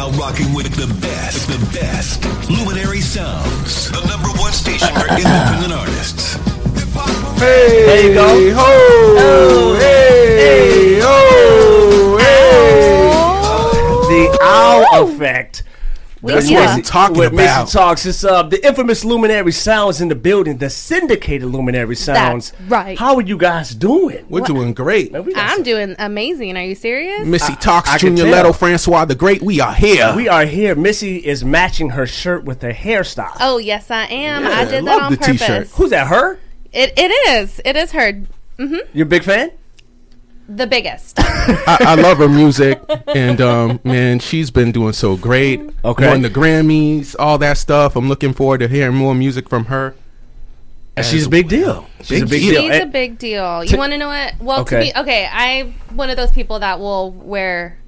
now rocking with the best, the best. Luminary Sounds, the number one station for independent artists. Hey, There you go. Ho, Oh, hey, hey. ho, hey. The owl effect. That's Yeah. what I'm talking With Missy about. Talks, it's uh, the infamous Luminary Sounds in the building, the syndicated Luminary Sounds. right. How are you guys doing? We're doing great. Man, we I'm some- doing amazing. Are you serious? Missy Talks, I can Junior tell. Leto, Francois the Great. We are here. We are here. Missy is matching her shirt with her hairstyle. Oh yes, I am. I Yeah, did love that on the t-shirt. purpose. Who's that? Her? It it is. It is her. Mm-hmm. You're a big fan? The biggest. I, I love her music, and um, man, she's been doing so great. Okay. won the Grammys, all that stuff. I'm looking forward to hearing more music from her. And she's a big deal. She's Big a big deal. deal. She's Eh, a big deal. You want to know what? Well, Okay. to be okay, I'm one of those people that will wear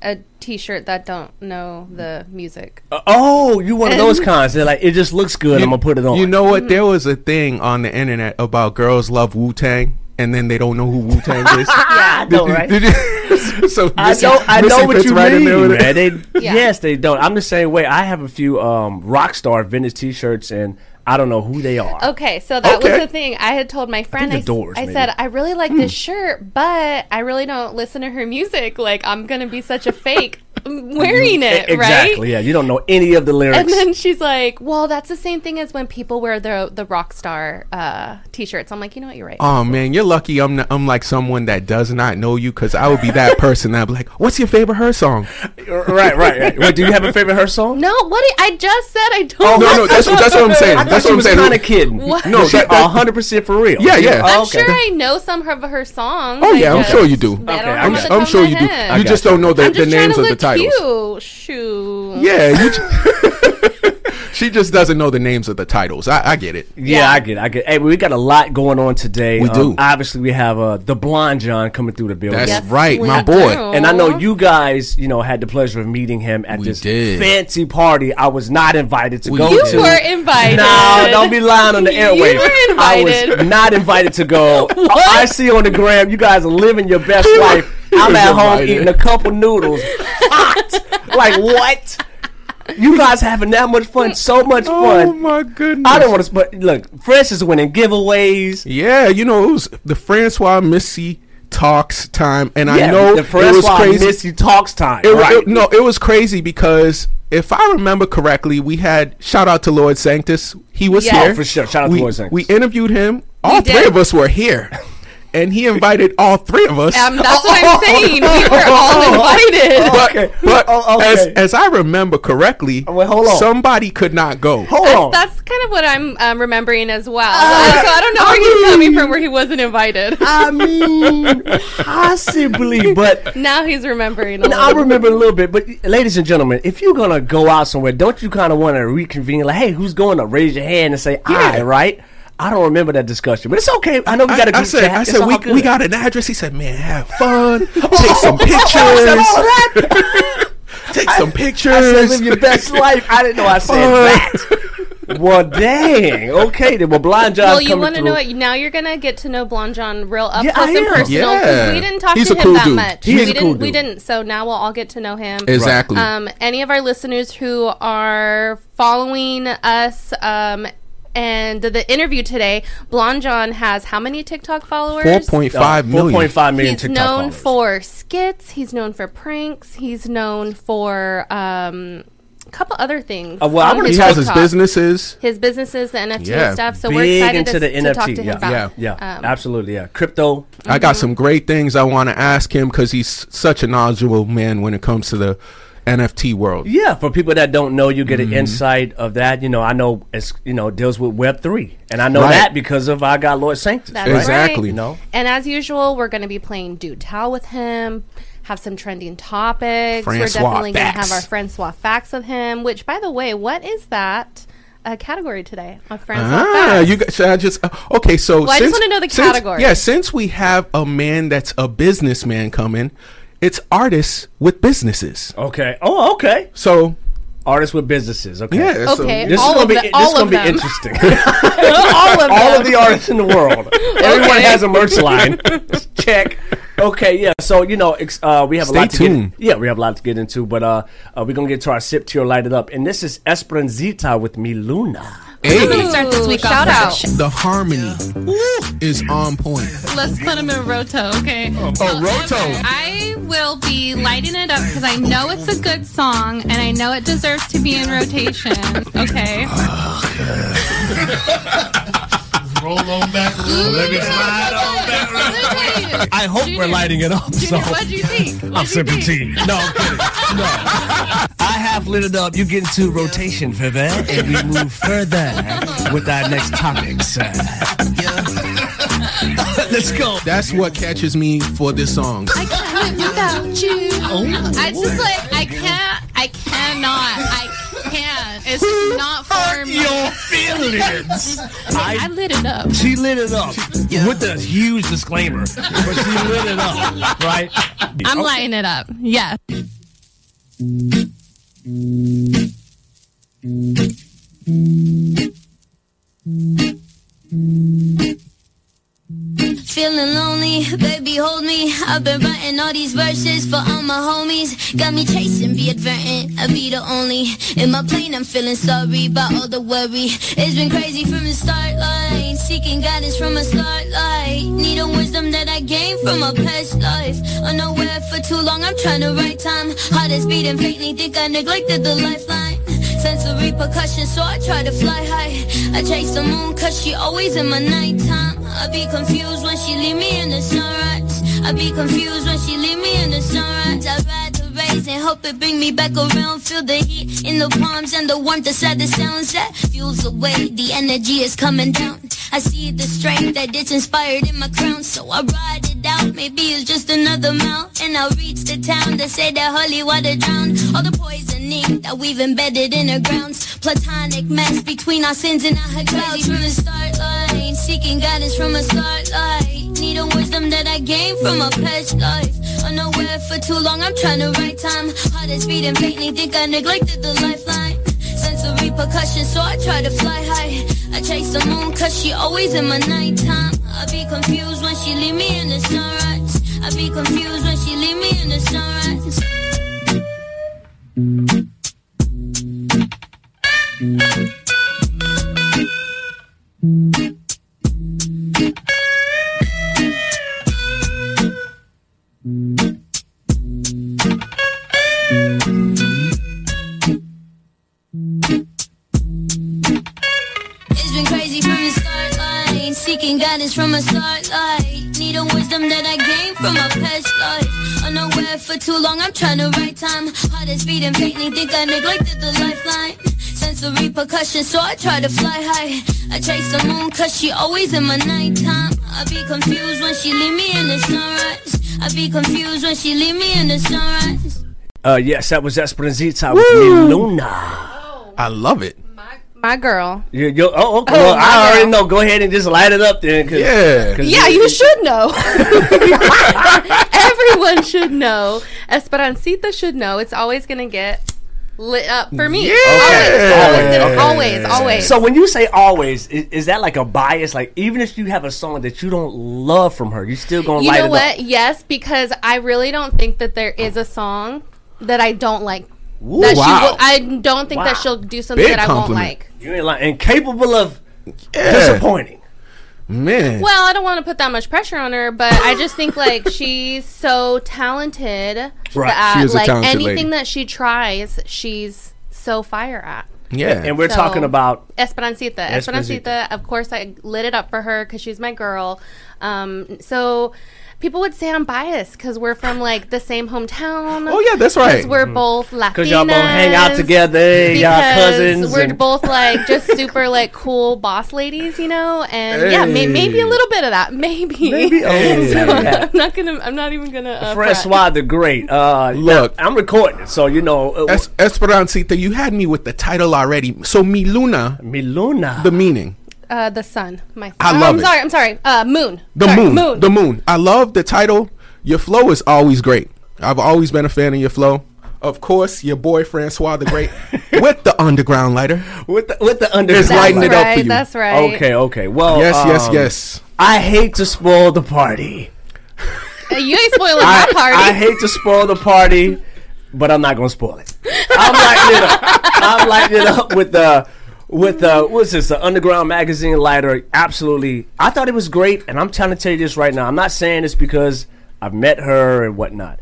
a T-shirt that don't know the music. Oh, you one of those kinds. They're like, it just looks good. I'm gonna put it on. You know what? There was a thing on the internet about girls love Wu Tang, and then they don't know who Wu Tang is. yeah, I know, right? Did you- so I Missy- know, I Missy know what you right in mean. there with it. man. They, Yeah. Yes, they don't. I'm the same way. I have a few um, Rockstar vintage T-shirts, and I don't know who they are. Okay, so that Okay. was the thing. I had told my friend. the I, s- Doors, I maybe. said I really like this shirt, but I really don't listen to her music. Like I'm gonna be such a fake wearing it, exactly. right? Yeah, you don't know any of the lyrics. And then she's like, "Well, that's the same thing as when people wear the the rock star uh, t-shirts." I'm like, "You know what? You're right." Oh man, you're lucky. I'm not, I'm like someone that does not know you because I would be that person that'd be like, "What's your favorite her song?" right, right, right. Wait, do you have a favorite her song? no, what? I just said I don't. Oh, no, no, that's that's what I'm saying. I That's what I'm was saying. kind of kidding. What? No, No, she that- that- 100 percent for real. Yeah, yeah. Oh, I'm okay. sure I know some of her songs. Oh yeah, I'm sure you do. I don't Okay, know I'm off s- the I'm sure you do. You just don't know the, the names of the look titles. cute. Shoot. Yeah, you ju- she just doesn't know the names of the titles. I, I get it. Yeah, Yeah. I get, it, I get. it. Hey, we got a lot going on today. We do. Obviously, we have uh, the blonde John coming through the building. That's Yes, right, we my do. boy. And I know you guys, you know, had the pleasure of meeting him at We this did. fancy party. I was not invited to We go You to. were invited. No, don't be lying on the You airwaves. were I was not invited to go. What? I see on the gram you guys are living your best life. I'm was at home eating a couple noodles. Hot. like what? You guys having that much fun? So much oh fun. Oh my goodness! I don't want to. But look, Francis is winning giveaways. Yeah, you know it was the Francois Missy talks time, and I know the it was Francois crazy. Missy talks time. It, right. it- no, it was crazy because if I remember correctly, we had shout out to Lord Sanctus. He was Yeah. here Oh, for sure. Shout out to we, Lord Sanctus. We interviewed him. All We three did. of us were here, and he invited all three of us. Um, that's what I'm saying. We were all invited. but Okay. but Oh, okay. as as I remember correctly, Wait, hold on. somebody could not go. Hold That's, on. that's kind of what I'm um, remembering as well. Uh, so I don't know where he's coming from where he wasn't invited. I mean, possibly, but now he's remembering a No, I remember a little bit, but ladies and gentlemen, if you're gonna go out somewhere, don't you kind of want to reconvene? Like, hey, who's going to raise your hand and say I? Right? I don't remember that discussion, but it's okay. I know we got a I, group I said, chat. I It's said, we, good. we got an address. He said, man, have fun, take some I said pictures, that. take some pictures. I said live your best life. I didn't know I said that. well, dang. Okay, then. Well, blind John. Well, you want to know what? Now you're gonna get to know Blonde John real up Yeah, close and personal because Yeah. we didn't talk He's to him cool that dude. much. He we a didn't. cool We didn't. So now we'll all get to know him. Exactly. Um, any of our listeners who are following us, um, and the interview today, Blonde John has how many TikTok followers? Four point five million. Four point five million He's TikTok known followers. for skits. He's known for pranks. He's known for um, a couple other things. Uh, well, I wanna- He his has his TikTok. businces. his businesses, the NFT Yeah, stuff. So we're Big excited into to, the to NFT. talk to him yeah, about. Yeah. yeah, Um, absolutely. Yeah, crypto. I got some great things I want to ask him because he's such a knowledgeable man when it comes to the NFT world. Yeah, for people that don't know, you get Mm-hmm. an insight of that. You know, I know it's you know deals with Web three, and I know Right. that because of I got Lord Sanctus. That's right? Exactly. right. You know, And as usual, we're going to be playing Do Tell with him. Have some trending topics. we're definitely going to have Facts. our Francois facts of him. Which, by the way, what is that uh, category today? A Francois Ah, facts. you got, so I just uh, okay. So Well, I just since- wanna know the since- category. Yeah, since we have a man that's a businessman coming, it's artists with businesses. okay. Oh, okay. So Artists with businesses. Okay. yeah, so- Okay. This All is gonna of be the- this all is gonna be them. interesting. all of All them. of the artists in the world. Everyone has a merch line. Check. Okay, yeah. So you know, ex- uh, we have Stay a lot to tuned. get. Yeah, we have a lot to get into, but uh, uh, we're gonna get to our sip tier light it up, and this is Esperanzita with Mi Luna. I'm gonna start this week Shout off. out. with a sh- the harmony is on point. Let's put him in roto, okay? Oh, roto. I will be lighting it up because I know it's a good song and I know it deserves to be in rotation. Okay. Roll on back. Let me slide on back. I hope we're lighting it up. So what'd you think? What'd I'm you sipping think? tea. no, I'm kidding. No, I have lit it up. You get into rotation, Vivek, and we move further with our next topics. Let's go. That's what catches me for this song. I can't live without you. Oh. I just like I can't. It's just not for me. Your feelings. I lit it up. She lit it up with a huge disclaimer, but she lit it up, right? I'm lighting it up. Yes. Feeling lonely, baby, hold me. I've been writing all these verses for all my homies. Got me chasing, be advertent, I be the only. In my plane, I'm feeling sorry about all the worry. It's been crazy from the start line. Seeking guidance from a start light. Need a wisdom that I gained from my past life. Unaware for too long, I'm trying to write time. Heart is beating faintly, think I neglected the lifeline. Sense of repercussion, so I try to fly high. I chase the moon, cause she always in my nighttime. I be confused when she leave me in the sunrise. I be confused when she leave me in the sunrise. I ride the rays and hope it bring me back around. Feel the heat in the palms and the warmth inside the sounds that fuels away. The energy is coming down. I see the strength that it's inspired in my crown, so I ride it out. Maybe it's just another mount, and I'll reach the town that say that holy water drown all the poisoning that we've embedded in our grounds. Platonic mess between our sins and our clouds from the start line, seeking guidance from a start light. Need a wisdom that I gained from a past life. Unaware for too long, I'm trying to write time. Heart is beating faintly, think I neglected the lifeline. Sense of repercussion, so I try to fly high. I chase the moon, cause she always in my nighttime. I be confused when she leave me in the sunrise. I be confused when she leave me in the sunrise. From my past life. Unaware for too long, I'm trying to write time. Heart is beating faintly, think I neglected the lifeline. Sense of repercussion, so I try to fly high. I chase the moon, cause she always in my nighttime. I be confused when she leave me in the sunrise. I be confused when she leave me in the sunrise. Uh, yes, that was Esperanzita with Mi Luna. I love it. My girl. You, you, oh, okay. Oh, well, I already girl. know. Go ahead and just light it up then. 'cause- Yeah. 'cause Yeah, you should know. Everyone should know. Esperancita should know. It's always gonna get lit up for me. Yeah. Always, Okay. always, Okay. always, always. So when you say always, is, is that like a bias? Like even if you have a song that you don't love from her, you still gonna you light know it what? up. Yes, because I really don't think that there is a song that I don't like. Ooh, that she wow. will, I don't think Wow. that she'll do something Big that I won't like. you ain't like incapable of Yeah. disappointing. Man. Well, I don't want to put that much pressure on her, but I just think like she's so talented Right. that She is a like talented anything lady. that she tries, she's so fire at. yeah. And we're So- talking about Esperancita. Esperancita. Esperancita. Of course, I lit it up for her because she's my girl. Um, so people would say I'm biased because we're from like the same hometown. oh yeah, that's right. Because we're both Latinas. because y'all both hang out together, y'all cousins. We're and- both like just super like cool boss ladies, you know, and yeah, may- maybe a little bit of that, maybe. Maybe, oh, So, yeah. I'm not gonna. I'm not even gonna. Uh, fret. Francois the Great. Uh, Look. now, I'm recording it, so you know. Uh, Es- Esperancita, you had me with the title already. So Miluna. Miluna. The meaning. Uh, the sun. My. I oh, love I'm it. sorry. I'm sorry. Uh, moon. The Sorry, moon, Moon. The moon. I love the title. Your flow is always great. I've always been a fan of your flow. Of course, your boy Francois the Great with the underground lighter. with the with the under. It's That's lighting right. it up for you. That's right. Okay, okay. Well, Yes, yes, um, yes. I hate to spoil the party. you ain't spoiling my I, party. I hate to spoil the party, but I'm not gonna spoil it. I'm lighting it up. I'm lighting it up with the with uh, what's this? The Underground Magazine lighter. Absolutely, I thought it was great, and I'm trying to tell you this right now. I'm not saying this because I've met her and whatnot.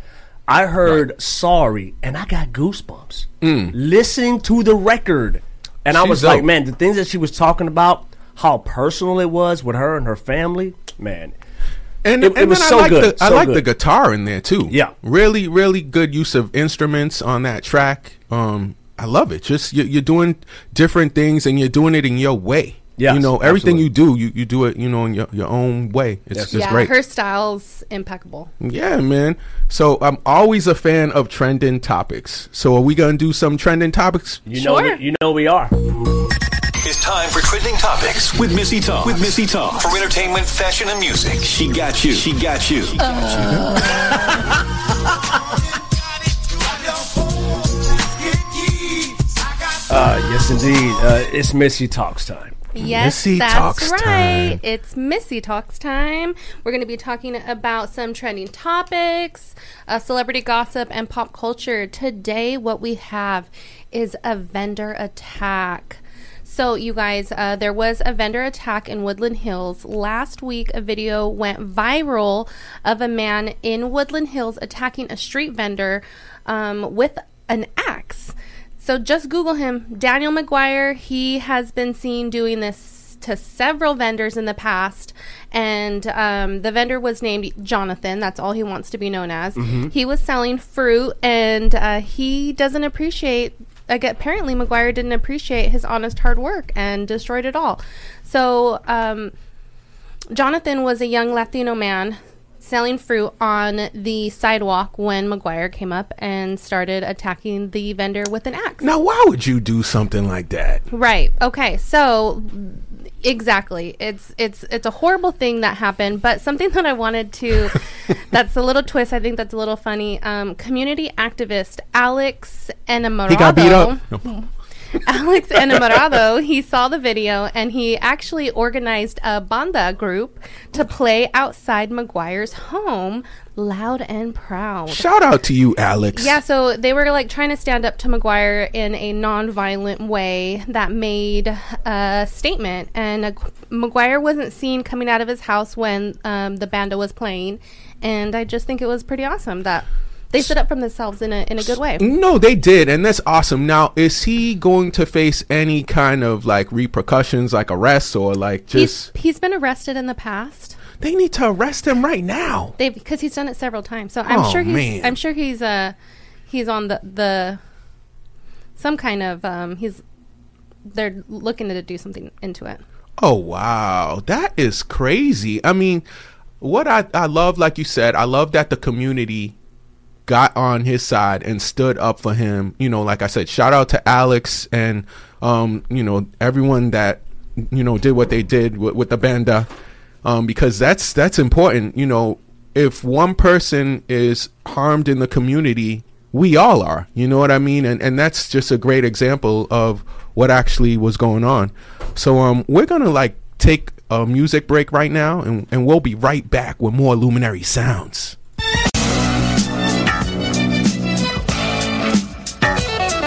I heard "Sorry" and I got goosebumps listening to the record, and I She's was like, man, the things that she was talking about, how personal it was with her and her family, man. And, It- it and was so I like good, the I so like the guitar in there too. Yeah. really, really good use of instruments on that track. Um, I love it. Just you, you're doing different things and you're doing it in your way. Yeah, you know everything absolutely. you do, you, you do it, you know, in your, your own way. It's Yes. just yeah, great. her style's impeccable. Yeah, man. So I'm always a fan of trending topics. So are we gonna do some trending topics? You know, Sure. we, you know we are. It's time for trending topics with Missy Talk. With Missy Talk for entertainment, fashion, and music. She got you. She got you. She Uh, yes, indeed. Uh, it's Missy Talks time. Yes, Missy that's Talks right. time. It's Missy Talks time. We're going to be talking about some trending topics, uh, celebrity gossip, and pop culture. Today, what we have is a vendor attack. So, you guys, uh, there was a vendor attack in Woodland Hills. Last week, a video went viral of a man in Woodland Hills attacking a street vendor um, with an axe. So just Google him, Daniel McGuire. He has been seen doing this to several vendors in the past, and um, the vendor was named Jonathan. That's all he wants to be known as. He was selling fruit, and uh, he doesn't appreciate. Like, apparently, McGuire didn't appreciate his honest hard work and destroyed it all. So, um, Jonathan was a young Latino man selling fruit on the sidewalk when McGuire came up and started attacking the vendor with an axe. Now, why would you do something like that? Right. Okay. So exactly. It's it's it's a horrible thing that happened, but something that I wanted to that's a little twist. I think that's a little funny. Um, community activist Alex Enamorado. He got beat up. Alex Enamorado, he saw the video and he actually organized a banda group to play outside McGuire's home, loud and proud. Shout out to you, Alex. Yeah, so they were like trying to stand up to McGuire in a non-violent way that made a statement, and uh, McGuire wasn't seen coming out of his house when um, the banda was playing, and I just think it was pretty awesome that they stood up for themselves in a in a good way. No, they did, and that's awesome. Now, is he going to face any kind of like repercussions, like arrests, or like He's just? he's been arrested in the past. They need to arrest him right now. They because he's done it several times. So I'm Oh, sure he's man. I'm sure he's uh he's on the the some kind of um he's they're looking to do something into it. Oh wow, that is crazy. I mean, what I I love, like you said, I love that the community got on his side and stood up for him. You know, like I said, shout out to Alex and um, you know, everyone that you know did what they did with, with the banda, um, because that's that's important. You know, if one person is harmed in the community, we all are. You know what I mean? And and that's just a great example of what actually was going on. So um, we're gonna like take a music break right now, and and we'll be right back with more Luminary sounds.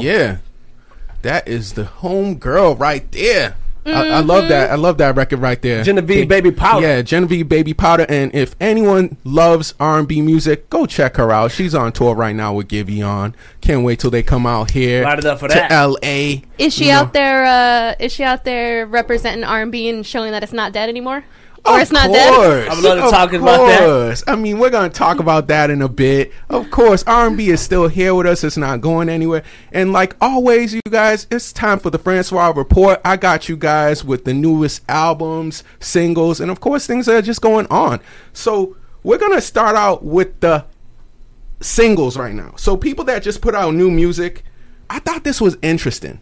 go. yeah. That is the home girl right there. I, I love that. I love that record right there. Genevieve Baby Powder. Yeah, Genevieve Baby Powder. And if anyone loves R and B music, go check her out. She's on tour right now with Giveon. Can't wait till they come out here Light it up for to that. L.A. Is she you know. out there? Uh, is she out there representing R and B and showing that it's not dead anymore, or Of it's not dead? course. I'm love to Of talk about that. I mean, we're gonna talk about that in a bit. Of course, R and B is still here with us. It's not going anywhere. And like always, you guys, it's time for the Francois Report. I got you guys with the newest albums, singles, and of course, things that are just going on. So we're gonna start out with the singles right now. So people that just put out new music, I thought this was interesting.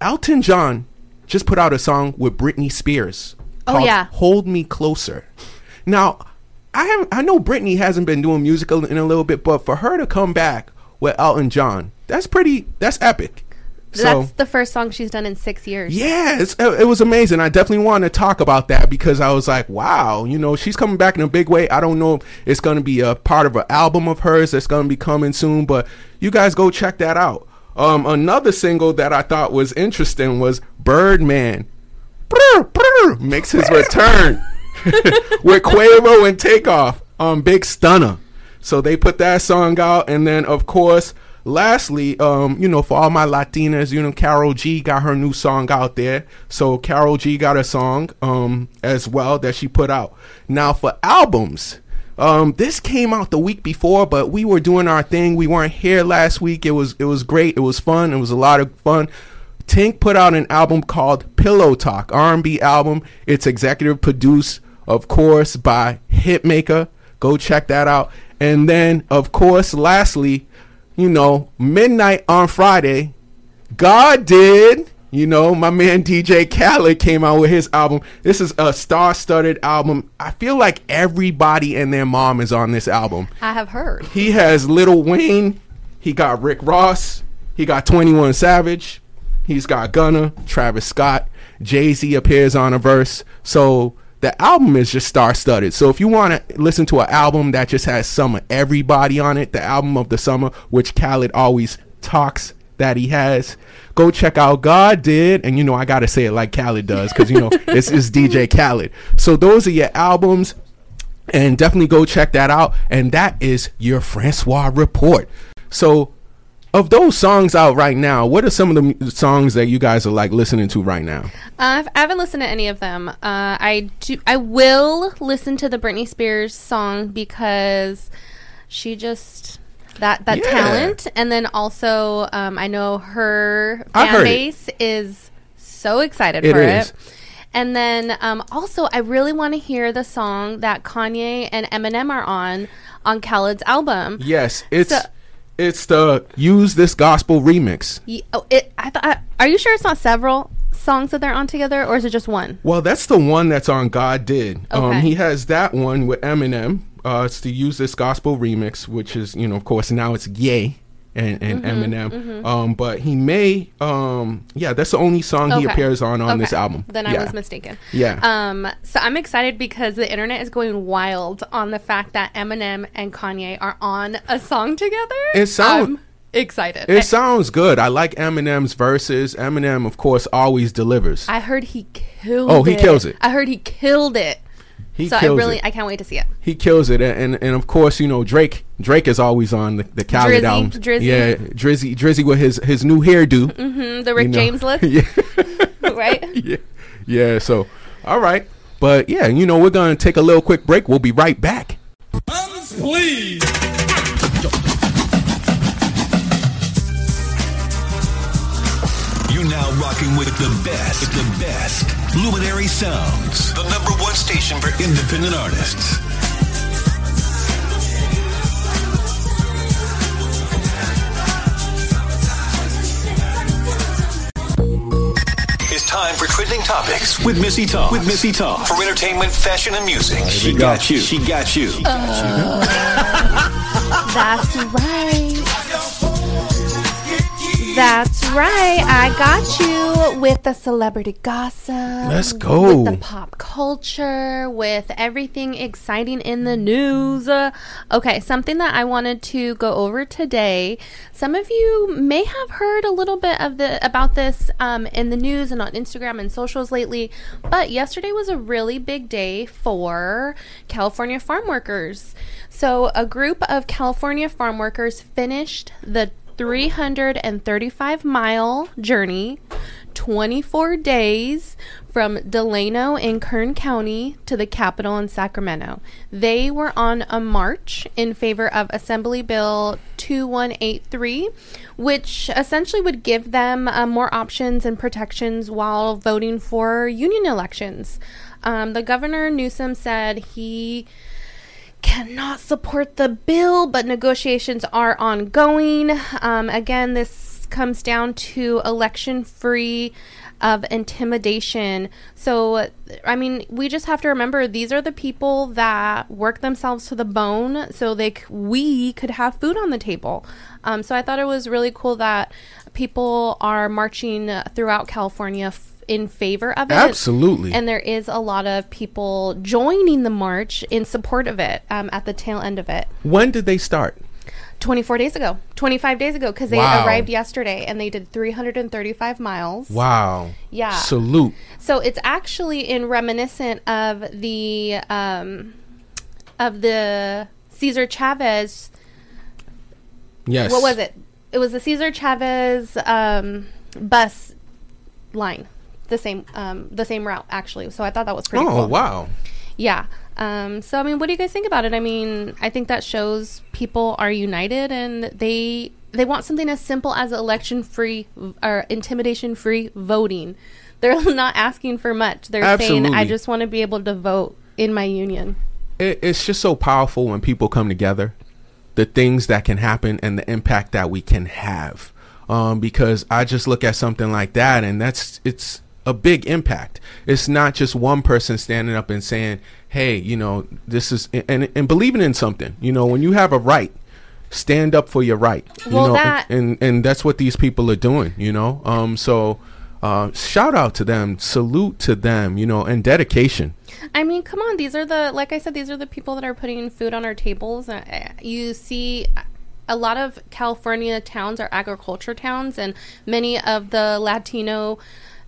Elton John just put out a song with Britney Spears. Oh, yeah. Hold Me Closer. Now, I have I know Britney hasn't been doing music in a little bit, but for her to come back with Elton John, that's pretty that's epic. So That's the first song she's done in six years. yeah, it, it was amazing. I definitely want to talk about that because I was like, wow, you know, she's coming back in a big way. I don't know if it's going to be a part of an album of hers that's going to be coming soon, but you guys go check that out. Um, another single that I thought was interesting was Birdman. Brr, brr, makes his return with Quavo and Takeoff on Big Stunna. So they put that song out, and then of course, lastly, um, you know, for all my Latinas, you know, Karol G got her new song out there. So Karol G got a song um as well that she put out. Now for albums, um, this came out the week before, but we were doing our thing. We weren't here last week. It was it was great. It was fun. It was a lot of fun. Tink put out an album called Pillow Talk, R&B album. It's executive produced, of course, by Hitmaka. Go check that out. And then, of course, lastly, you know, midnight on Friday, God did. You know, my man DJ Khaled came out with his album. This is a star-studded album. I feel like everybody and their mom is on this album. I have heard. He has Lil Wayne. He got Rick Ross. He got 21 Savage. He's got Gunna, Travis Scott. Jay Z appears on a verse. So the album is just star studded. So if you want to listen to an album that just has some everybody on it, the album of the summer, which Khaled always talks that he has, go check out God Did. And you know, I got to say it like Khaled does because, you know, it's, it's DJ Khaled. So those are your albums. And definitely go check that out. And that is your Francois report. So of those songs out right now, what are some of the m- songs that you guys are like listening to right now? Uh, I haven't listened to any of them. Uh, I do. I will listen to the Britney Spears song because she just that that Yeah. talent, and then also um, I know her fan base is so excited It for is. it. And then um, also, I really want to hear the song that Kanye and Eminem are on on Khaled's album. Yes, it's So- it's the use this gospel remix. Ye- oh, it, I thought. Are you sure it's not several songs that they're on together, or is it just one? Well, that's the one that's on God Did. Um, he has that one with Eminem. Uh, it's the use this gospel remix, which is you know of course now it's Ye and, and Mm-hmm, Eminem. Um, but he may um yeah that's the only song he appears on on this album. Then I Yeah. was mistaken. Yeah. Um. So I'm excited because the internet is going wild on the fact that Eminem and Kanye are on a song together. It sound- I'm excited. It sounds good. I like Eminem's verses. Eminem, of course, always delivers. I heard he killed. Oh, he it. kills it. I heard he killed it. he so I really, it. I can't wait to see it. he kills it, and, and and of course, you know Drake. Drake is always on the, the Khaled Drizzy, albums. Drizzy. Yeah, Drizzy, Drizzy with his his new hairdo. Mm, the Rick you know. James look, yeah, right? yeah, yeah. So, all right, but yeah, you know, we're gonna take a little quick break. We'll be right back. Please. You're now rocking with the best, the best. Luminary Sounds, the number one station for independent artists. Time for trending topics with Missy Talk. With Missy Talk for entertainment, fashion, and music. She go. got you. She got you. Oh. That's right. That's right. I got you with the celebrity gossip. Let's go. With the pop culture, with everything exciting in the news. Okay, something that I wanted to go over today. Some of you may have heard a little bit of the about this um, in the news and on Instagram and socials lately, but yesterday was a really big day for California farm workers. So, a group of California farm workers finished the 335 mile journey, 24 days from Delano in Kern County to the Capitol in Sacramento. They were on a march in favor of Assembly Bill 2183, which essentially would give them uh, more options and protections while voting for union elections. Um, the governor Newsom said he cannot support the bill, but negotiations are ongoing. Um, again, this comes down to election free of intimidation. So, I mean, we just have to remember these are the people that work themselves to the bone so they we could have food on the table. Um, so I thought it was really cool that people are marching throughout California in favor of it. Absolutely. And there is a lot of people joining the march in support of it um, at the tail end of it. When did they start? 24 days ago, 25 days ago, because they Wow. arrived yesterday and they did 335 miles. Wow. Yeah. Salute. So it's actually in reminiscent of the um, of the Cesar Chavez. Yes. What was it? It was the Cesar Chavez um, bus line, the same um, the same route actually. So I thought that was pretty cool. Oh cool. wow. Yeah. Um, so I mean, what do you guys think about it? I mean, I think that shows people are united and they they want something as simple as election free or intimidation free voting. They're not asking for much. They're saying, I just want to be able to vote in my union. it, it's just so powerful when people come together the things that can happen and the impact that we can have um, because i just look at something like that and that's it's a big impact it's not just one person standing up and saying hey you know this is and, and believing in something you know when you have a right stand up for your right you Well, know that- and and that's what these people are doing you know um so uh, shout out to them, salute to them, you know, and dedication. I mean, come on. These are the, like I said, these are the people that are putting food on our tables. Uh, You see a lot of California towns are agriculture towns, and many of the Latino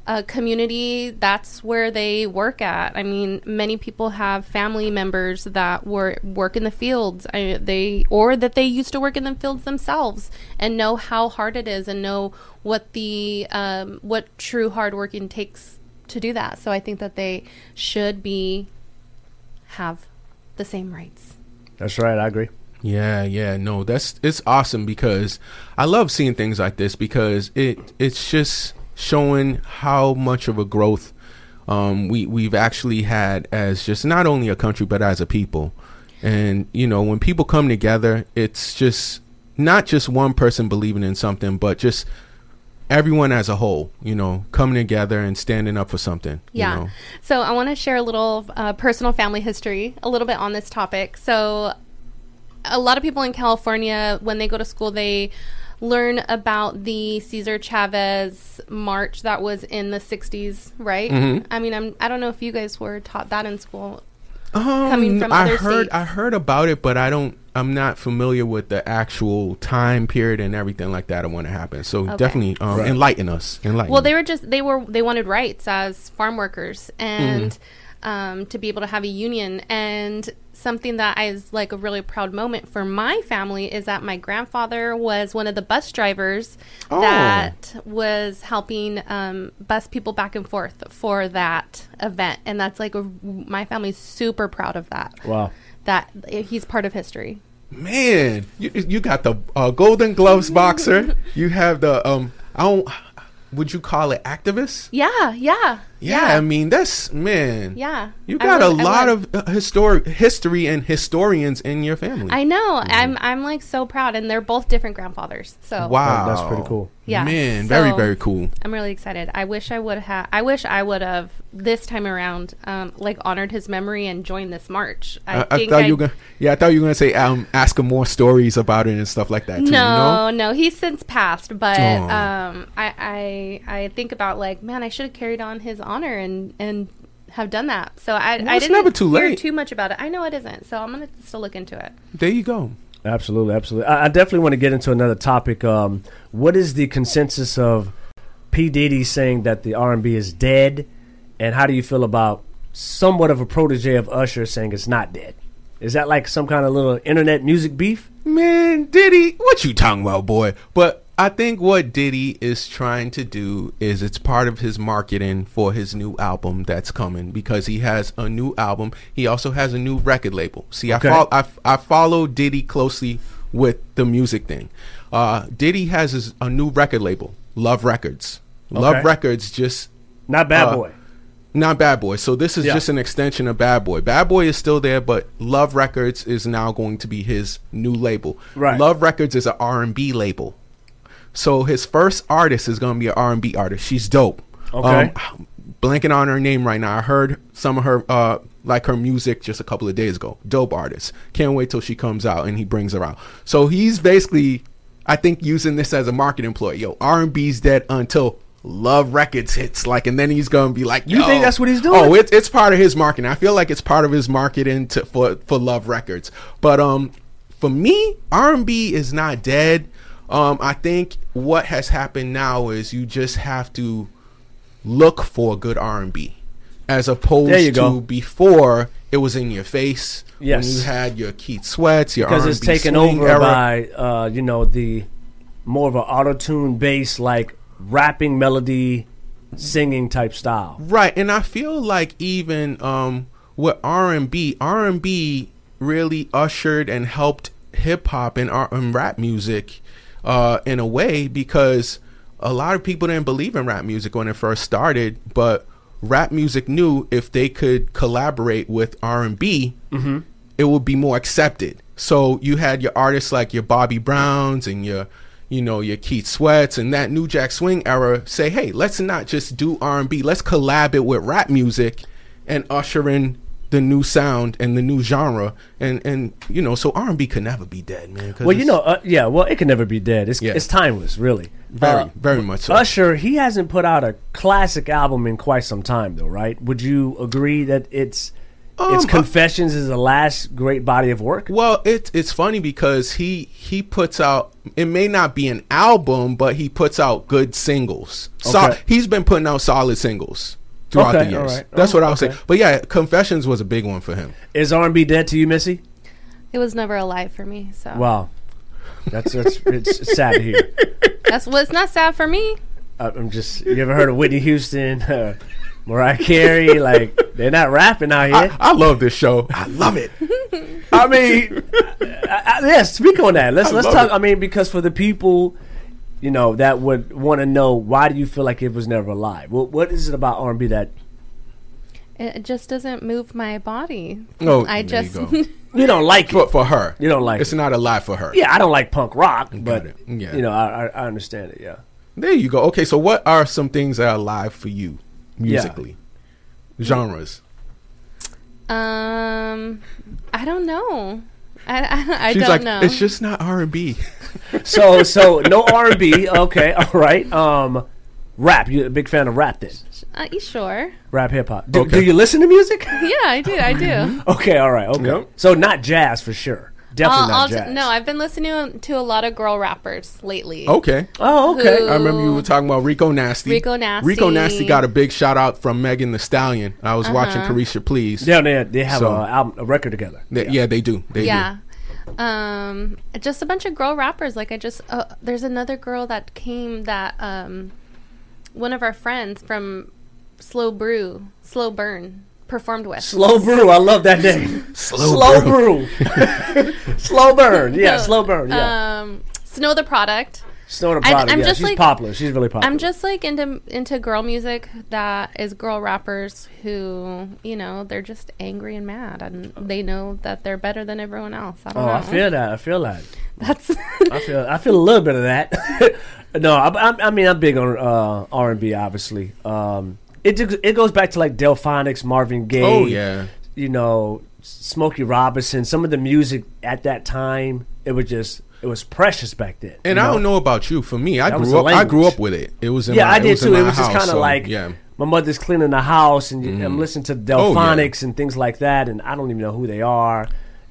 uh, community, that's where they work at. I mean, many people have family members that were work in the fields. I, they or that they used to work in the fields themselves and know how hard it is and know what the um, what true hard working takes to do that. So I think that they should be have the same rights. That's right. I agree. Yeah, yeah, no, that's it's awesome because I love seeing things like this because it it's just showing how much of a growth um, we we've actually had as just not only a country but as a people. And you know, when people come together, it's just not just one person believing in something, but just everyone as a whole. You know, coming together and standing up for something. you Yeah. know. So I want to share a little uh, personal family history, a little bit on this topic. So a lot of people in California, when they go to school, they learn about the Cesar Chavez march that was in the 60s, right? Mhm. I mean, I'm, I don't know if you guys were taught that in school. Um, Coming from I other heard states. I heard about it, but I don't. I'm not familiar with the actual time period and everything like that. I when it happened. So Okay. definitely um, Right. enlighten us. Enlighten. Well, they were just they were they wanted rights as farm workers and Mm-hmm. um, to be able to have a union. And something that is like a really proud moment for my family is that my grandfather was one of the bus drivers Oh. that was helping um, bus people back and forth for that event, and that's like a, my family's super proud of that. Wow. That he's part of history. man, you you got the uh, Golden Gloves boxer. You have the um. I don't. Would you call it activist? Yeah, yeah, Yeah, I mean that's man. yeah. You I got a would- I lot of uh, histori- history and historians in your family. I know. Mm-hmm. I'm I'm like so proud, and they're both different grandfathers. So wow, That's pretty cool. Yeah, man. very so- very cool. I'm really excited. I wish I would have. I wish I would have this time around, um, like honored his memory and joined this march. I, I, I think thought I, you were gonna. Yeah, I thought you were gonna say um, ask him more stories about it and stuff like that. Too, you know? No, no, he's since passed, but Oh. um, I, I I think about like, man, I should have carried on his honor and and have done that. So I Well, I it's didn't never too hear late. too much about it. I know it isn't, so I'm gonna still look into it. There you go. Absolutely, absolutely. I, I definitely want to get into another topic. Um, what is the consensus of P Diddy saying that the R and B is dead, and how do you feel about somewhat of a protege of Usher saying it's not dead? Is that like some kind of little internet music beef? Man, Diddy, what you talking about, boy? But I think what Diddy is trying to do is it's part of his marketing for his new album that's coming because he has a new album. He also has a new record label. See, Okay. I, fol- I I follow Diddy closely with the music thing. Uh, Diddy has his, a new record label, Love Records. Love Records just Not Bad Uh, Boy. not Bad Boy. So this is Yeah. just an extension of Bad Boy. Bad Boy is still there, but Love Records is now going to be his new label. Right. Love Records is an R and B label. So his first artist is going to be an R and B artist. She's dope. Okay. Um, blanking on her name right now. I heard some of her uh like her music just a couple of days ago. Dope artist. Can't wait till she comes out and he brings her out. So he's basically I think using this as a marketing ploy. Yo, R and B's dead until Love Records hits like and then he's gonna be like You think that's what he's doing? Oh, it's it's part of his marketing. I feel like it's part of his marketing to for for Love Records. But um for me, R and B is not dead. Um I think what has happened now is you just have to look for good R&B as opposed There you to go. before it was in your face Yes. when you had your Keith Sweats your because it's taken over era. by uh, you know the more of an auto tune bass like rapping melody singing type style. Right, and I feel like even um, with R and B, R and B really ushered and helped hip hop and, R- and rap music uh, in a way because a lot of people didn't believe in rap music when it first started, but rap music knew if they could collaborate with R and B, it would be more accepted. So you had your artists like your Bobby Browns and your you know your Keith Sweats and that New Jack Swing era say, hey, let's not just do R and B, let's collab it with rap music and usher in the new sound and the new genre, and and you know, so R and B could never be dead, man. Well, you know, uh, yeah. Well, it can never be dead. It's Yeah. it's timeless, really. very Uh, very much so. Usher, he hasn't put out a classic album in quite some time, though, right? Would you agree that it's its Um, Confessions is the last great body of work? Well, it's it's funny because he he puts out it may not be an album, but he puts out good singles. So he's been putting out solid singles throughout Okay, the years. all right. That's Oh, what I was okay. saying. But yeah, Confessions was a big one for him. Is R and B dead to you, Missy? It was never alive for me. So Wow, that's, that's it's sad to hear. that's what's not sad for me. Uh, I'm just. You ever heard of Whitney Houston, uh, Mariah Carey? Like they're not rapping out here. I love this show. I love it. I mean, I, I, yeah. Speak on that. Let's I let's talk. it. I mean, because for the people, you know, that would want to know why do you feel like it was never alive? What what is it about R and B that It it just doesn't move my body. Oh, I there just you go. you don't like? for, for her. You don't like It's it. not a lie for her. Yeah, I don't like punk rock, but it. Yeah. you know, I, I I understand it. Yeah. There you go. Okay, so what are some things that are live for you musically? Genres. um, I don't know. I I, I She's don't like, know. it's just not R and B. So so no R and B. Okay, all right. Um, rap. You a big fan of rap then? uh, you sure? Rap hip hop. Do, Okay. do you listen to music? Yeah, I do. I do. okay, all right. Okay. Yep. So not jazz for sure. Definitely I'll, not I'll jazz. t- no, I've been listening to a lot of girl rappers lately. Okay. oh, okay. Who- I remember you were talking about Rico Nasty. Rico Nasty. Rico Nasty got a big shout out from Megan Thee Stallion. I was watching Uh-huh. Caresha Please. Yeah, they they have So- a album, a record together. They- yeah. they do. They yeah. Um, just a bunch of girl rappers. Like I just, uh, there's another girl that came that um, one of our friends from Slow Brew, Slow Burn, performed with. Slow brew. I love that name. Slow, brew. slow burn. Yeah, No, slow burn. Yeah. Um, Snow Tha Product. Snow the I- product. I'm yeah, just she's like- popular. She's really popular. I'm just like into into girl music that is girl rappers who you know they're just angry and mad and they know that they're better than everyone else. I don't Oh, know. I feel that. I feel that. That's I feel. I feel a little bit of that. no, I, I, I mean I'm big on uh, R and B. Obviously, um, it it goes back to like Delfonics, Marvin Gaye. Oh yeah. you know, Smokey Robinson. Some of the music at that time, it was just it was precious back then. And you I don't know about you. For me, I That grew up. I grew up with it. It was in Yeah, my, I did too. It was just kind of so, like yeah. my mother's cleaning the house, and you I'm mm-hmm. listening to Oh, yeah. Delfonics and things like that, and I don't even know who they are.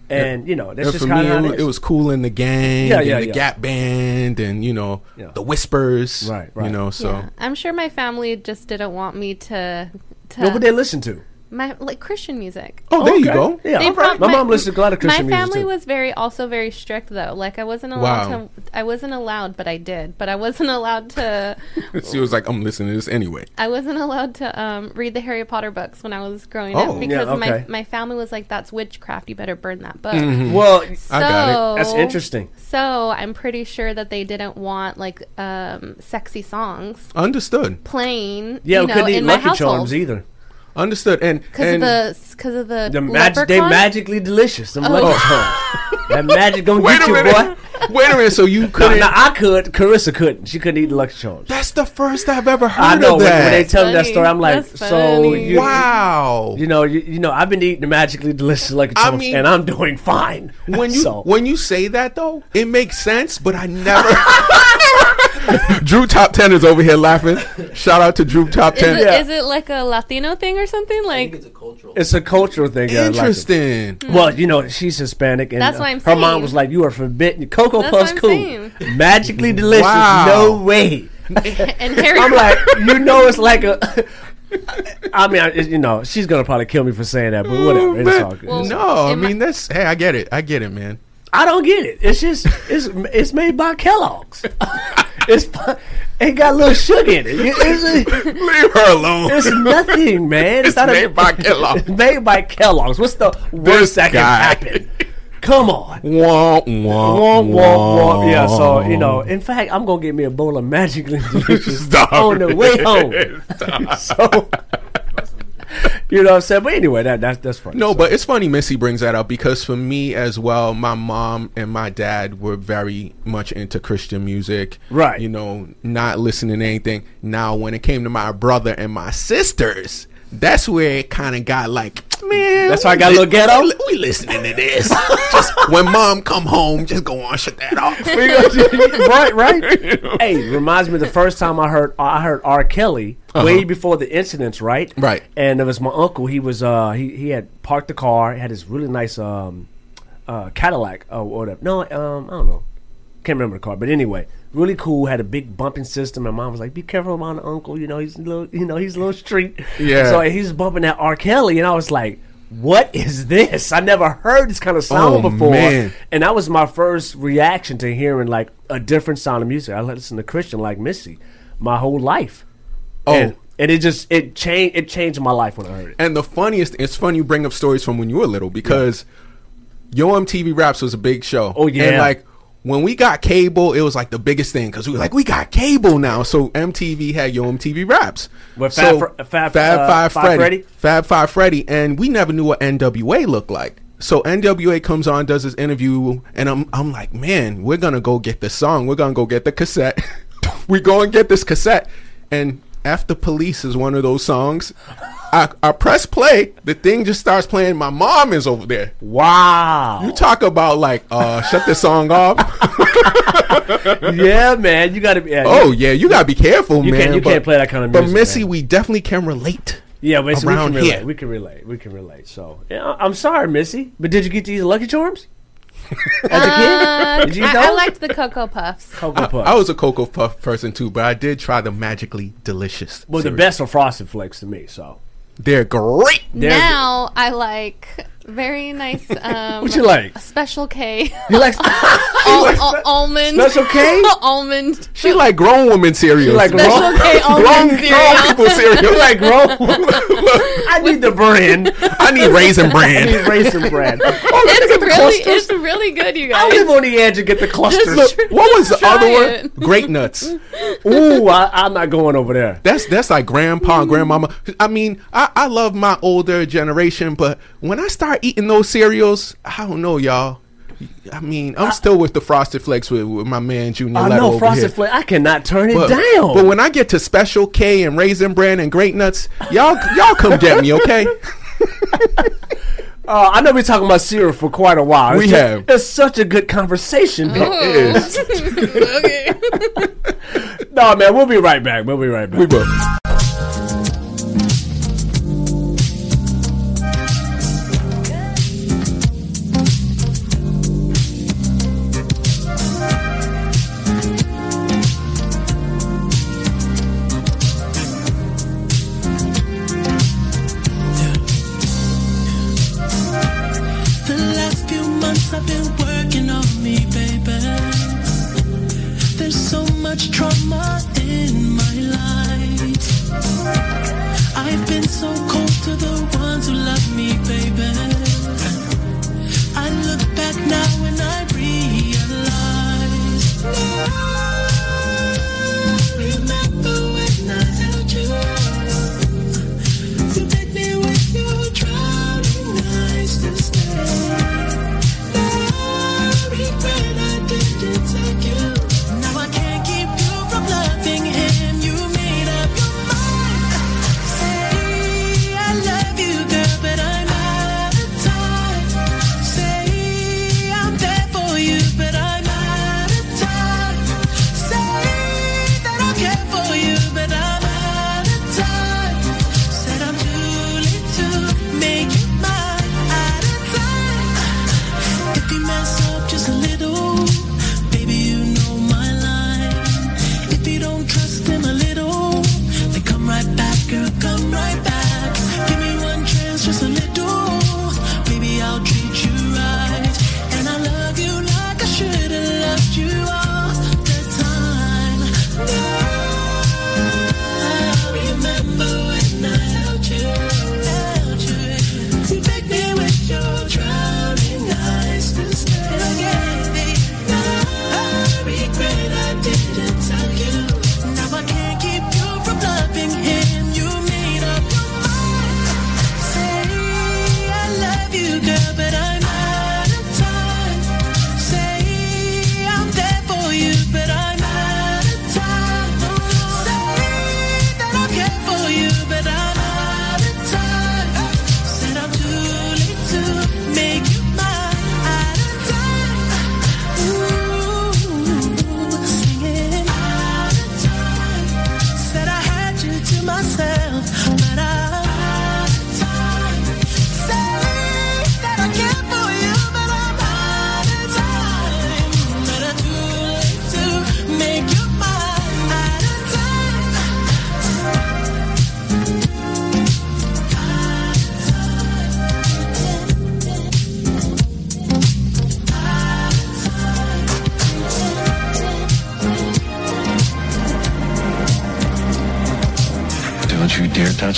And you know, that's And just for kind me, of it was, it was Kool in the gang, Yeah, and yeah, the yeah. Gap Band, and you know Yeah. the Whispers, Right, right. You know, so yeah. I'm sure my family just didn't want me to to What would they listen to? My like Christian music. oh, there you go. Yeah, They all right. prob- my, mom listened to a lot of Christian music. my music family too. was very also very strict though. Like I wasn't allowed Wow. to. I wasn't allowed, but I did. But I wasn't allowed to. She was like, "I'm listening to this anyway." I wasn't allowed to um, read the Harry Potter books when I was growing Oh. up Yeah, because okay. my my family was like, "That's witchcraft. You better burn that book." well, So, I got that's interesting. So I'm pretty sure that they didn't want like um, sexy songs Understood. playing. Yeah, you we know, couldn't eat in my Lucky household. Charms either. Understood. And Because and of the because of the, The magic, they magically delicious. Them Oh. Lucky Charms. Oh. that magic gonna wait get you, minute. boy. Wait a minute. So you couldn't? no, I could. Carissa couldn't. She couldn't eat the Lucky Charms. That's the first I've ever heard I know. of When, that. when they tell me that story, I'm like, That's so you, wow. you know, you, you know, I've been eating the magically delicious Lucky I mean- and I'm doing fine. when you so, when you say that though, it makes sense. But I never. Drew Top Ten is over here laughing. Shout out to Drew Top Is Ten. it, Yeah. is it like a Latino thing or something? Like it's a cultural thing. yeah, I like it. Interesting. Well, you know, she's Hispanic, and That's uh, what I'm her mom was like, "You are forbidden. Cocoa That's Puffs cool, saying. magically delicious. Wow. No way." and Harry. I'm like, you know, it's like a. I mean, I, you know, she's gonna probably kill me for saying that, but whatever. It's all good. Well, no, I mean that's. Hey, I get it. I get it, man. I don't get it. It's just it's it's made by Kellogg's. It's it got a little sugar in it. It's, Leave her alone. it's nothing, man. It's not a- made by Kellogg's. Made by Kellogg's. What's the This worst that can guy. happen? Come on. Womp, womp, Womp, womp, womp. Yeah, so, you know, in fact, I'm going to get me a bowl of magically delicious Stop on the way home. so, you know what I'm saying? But anyway, that, that that's funny. No, So, but it's funny Missy brings that up because for me as well, my mom and my dad were very much into Christian music. Right. You know, not listening to anything. Now, when it came to my brother and my sisters, that's where it kind of got like, Man, That's why I got a little ghetto. We listening to this. just when mom come home, just go on, shut that off. right, right. Hey, reminds me of the first time I heard I heard R. Kelly way before the incidents, right? Uh-huh. Right. And it was my uncle. He was uh he, he had parked the car. He had this really nice um uh Cadillac or whatever. No, um I don't know. Can't remember the car, but anyway, really cool. Had a big bumping system. And mom was like, "Be careful around uncle. You know he's a little, you know he's a little street." Yeah. So he's bumping that R. Kelly, and I was like, "What is this? I never heard this kind of oh, sound Oh, before." man. And that was my first reaction to hearing like a different sound of music. I listened to Christian like Missy my whole life. Oh. And, and it just it changed it changed my life when I heard it. And the funniest, it's funny you bring up stories from when you were little because Yo MTV Raps was a big show. Oh, yeah. And like when we got cable, it was like the biggest thing because we were like, we got cable now. So MTV had Yo MTV Raps. With so, Fab Fr- Fab- Fab uh, Five Five Freddy, Freddy? Fab Five Freddy, and we never knew what NWA looked like. So NWA comes on, does this interview, and I'm I'm like, man, we're gonna go get the song. We're gonna go get the cassette. we go and get this cassette, and after Police is one of those songs. I, I press play. The thing just starts playing. My mom is over there. Wow. You talk about like uh shut this song off. yeah, man. You gotta be yeah, oh yeah, you gotta be careful, You man. can't- you can't play that kind of music. But Missy, man. we definitely can relate. Yeah, but so we around can relate. here. We can relate. We can relate. So yeah, I'm sorry, Missy. But did you get these Lucky Charms? As a Uh. Did you I, know? I liked the Cocoa Puffs. Cocoa I, Puffs. I was a Cocoa Puff person too, but I did try the magically delicious. well, the best are Frosted Flakes to me. So They're great. They're now I like very nice. Um, What you like? Special K. you like Al- al- almond. Special K? almond. She like grown woman cereal. Like Special grown- K grown, almond grown cereal. people cereal. you like grown? I need the brand. I need Raisin Bran. I need Raisin Bran. Oh, It's really, it's really good, you guys. I guys. live on the edge and get the clusters. Look, what was the Try other one? it. Grape-Nuts. Ooh, I, I'm not going over there. That's that's like grandpa and grandmama. I mean, I, I love my older generation, but when I start eating those cereals, I don't know, y'all. I mean, I'm still with the Frosted Flakes with, with my man Junior. I know Frosted. Flakes. I cannot turn it But, down. but when I get to Special K and Raisin Bran and Grape-Nuts, y'all y'all come get me, okay? Uh, I know we're talking about cereal for quite a while. It's We just- have. It's such a good conversation. man. It is. okay. No, man, we'll be right back. We'll be right back. We will.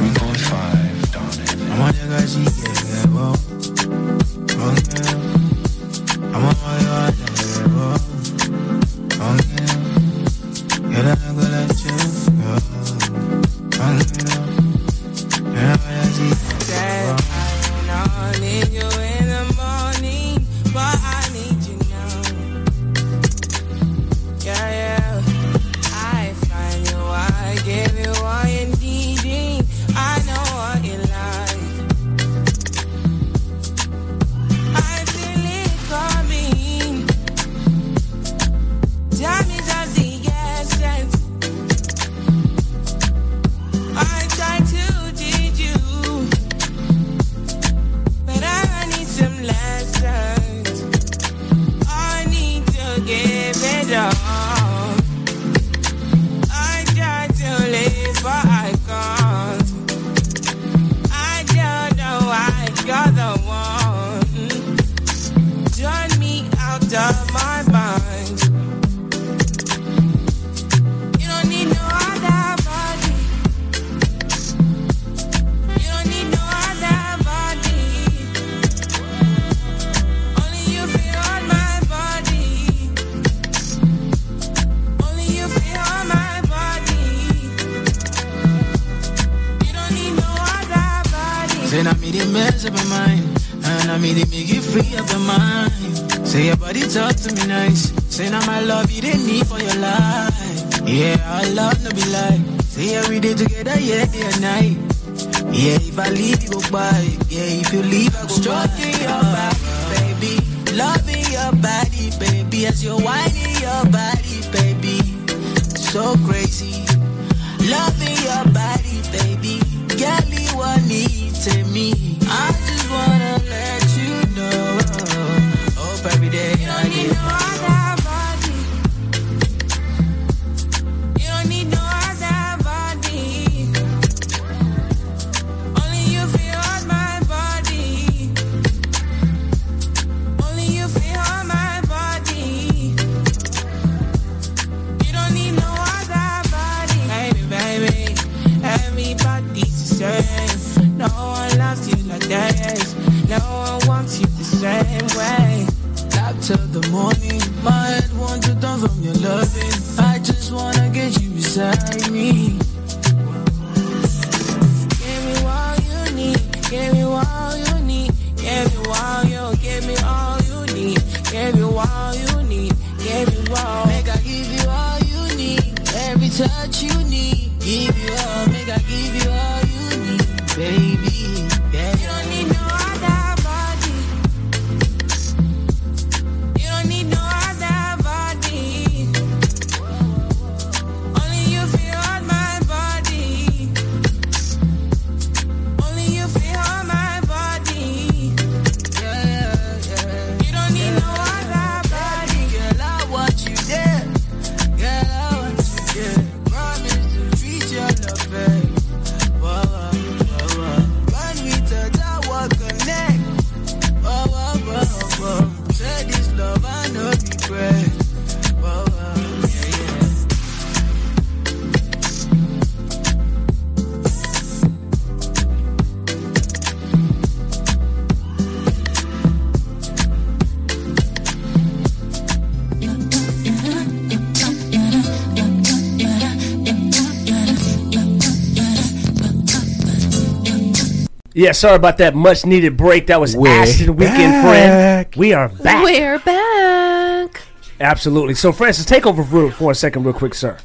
on 103.5 Dawn morning, my head wants to turn from your loving. I just wanna get you beside me. Yeah, sorry about that much needed break. That was We're Ashton Weekend back. Friend. We are back. We're back. Absolutely. So, Francis, take over for, for a second, real quick, sir.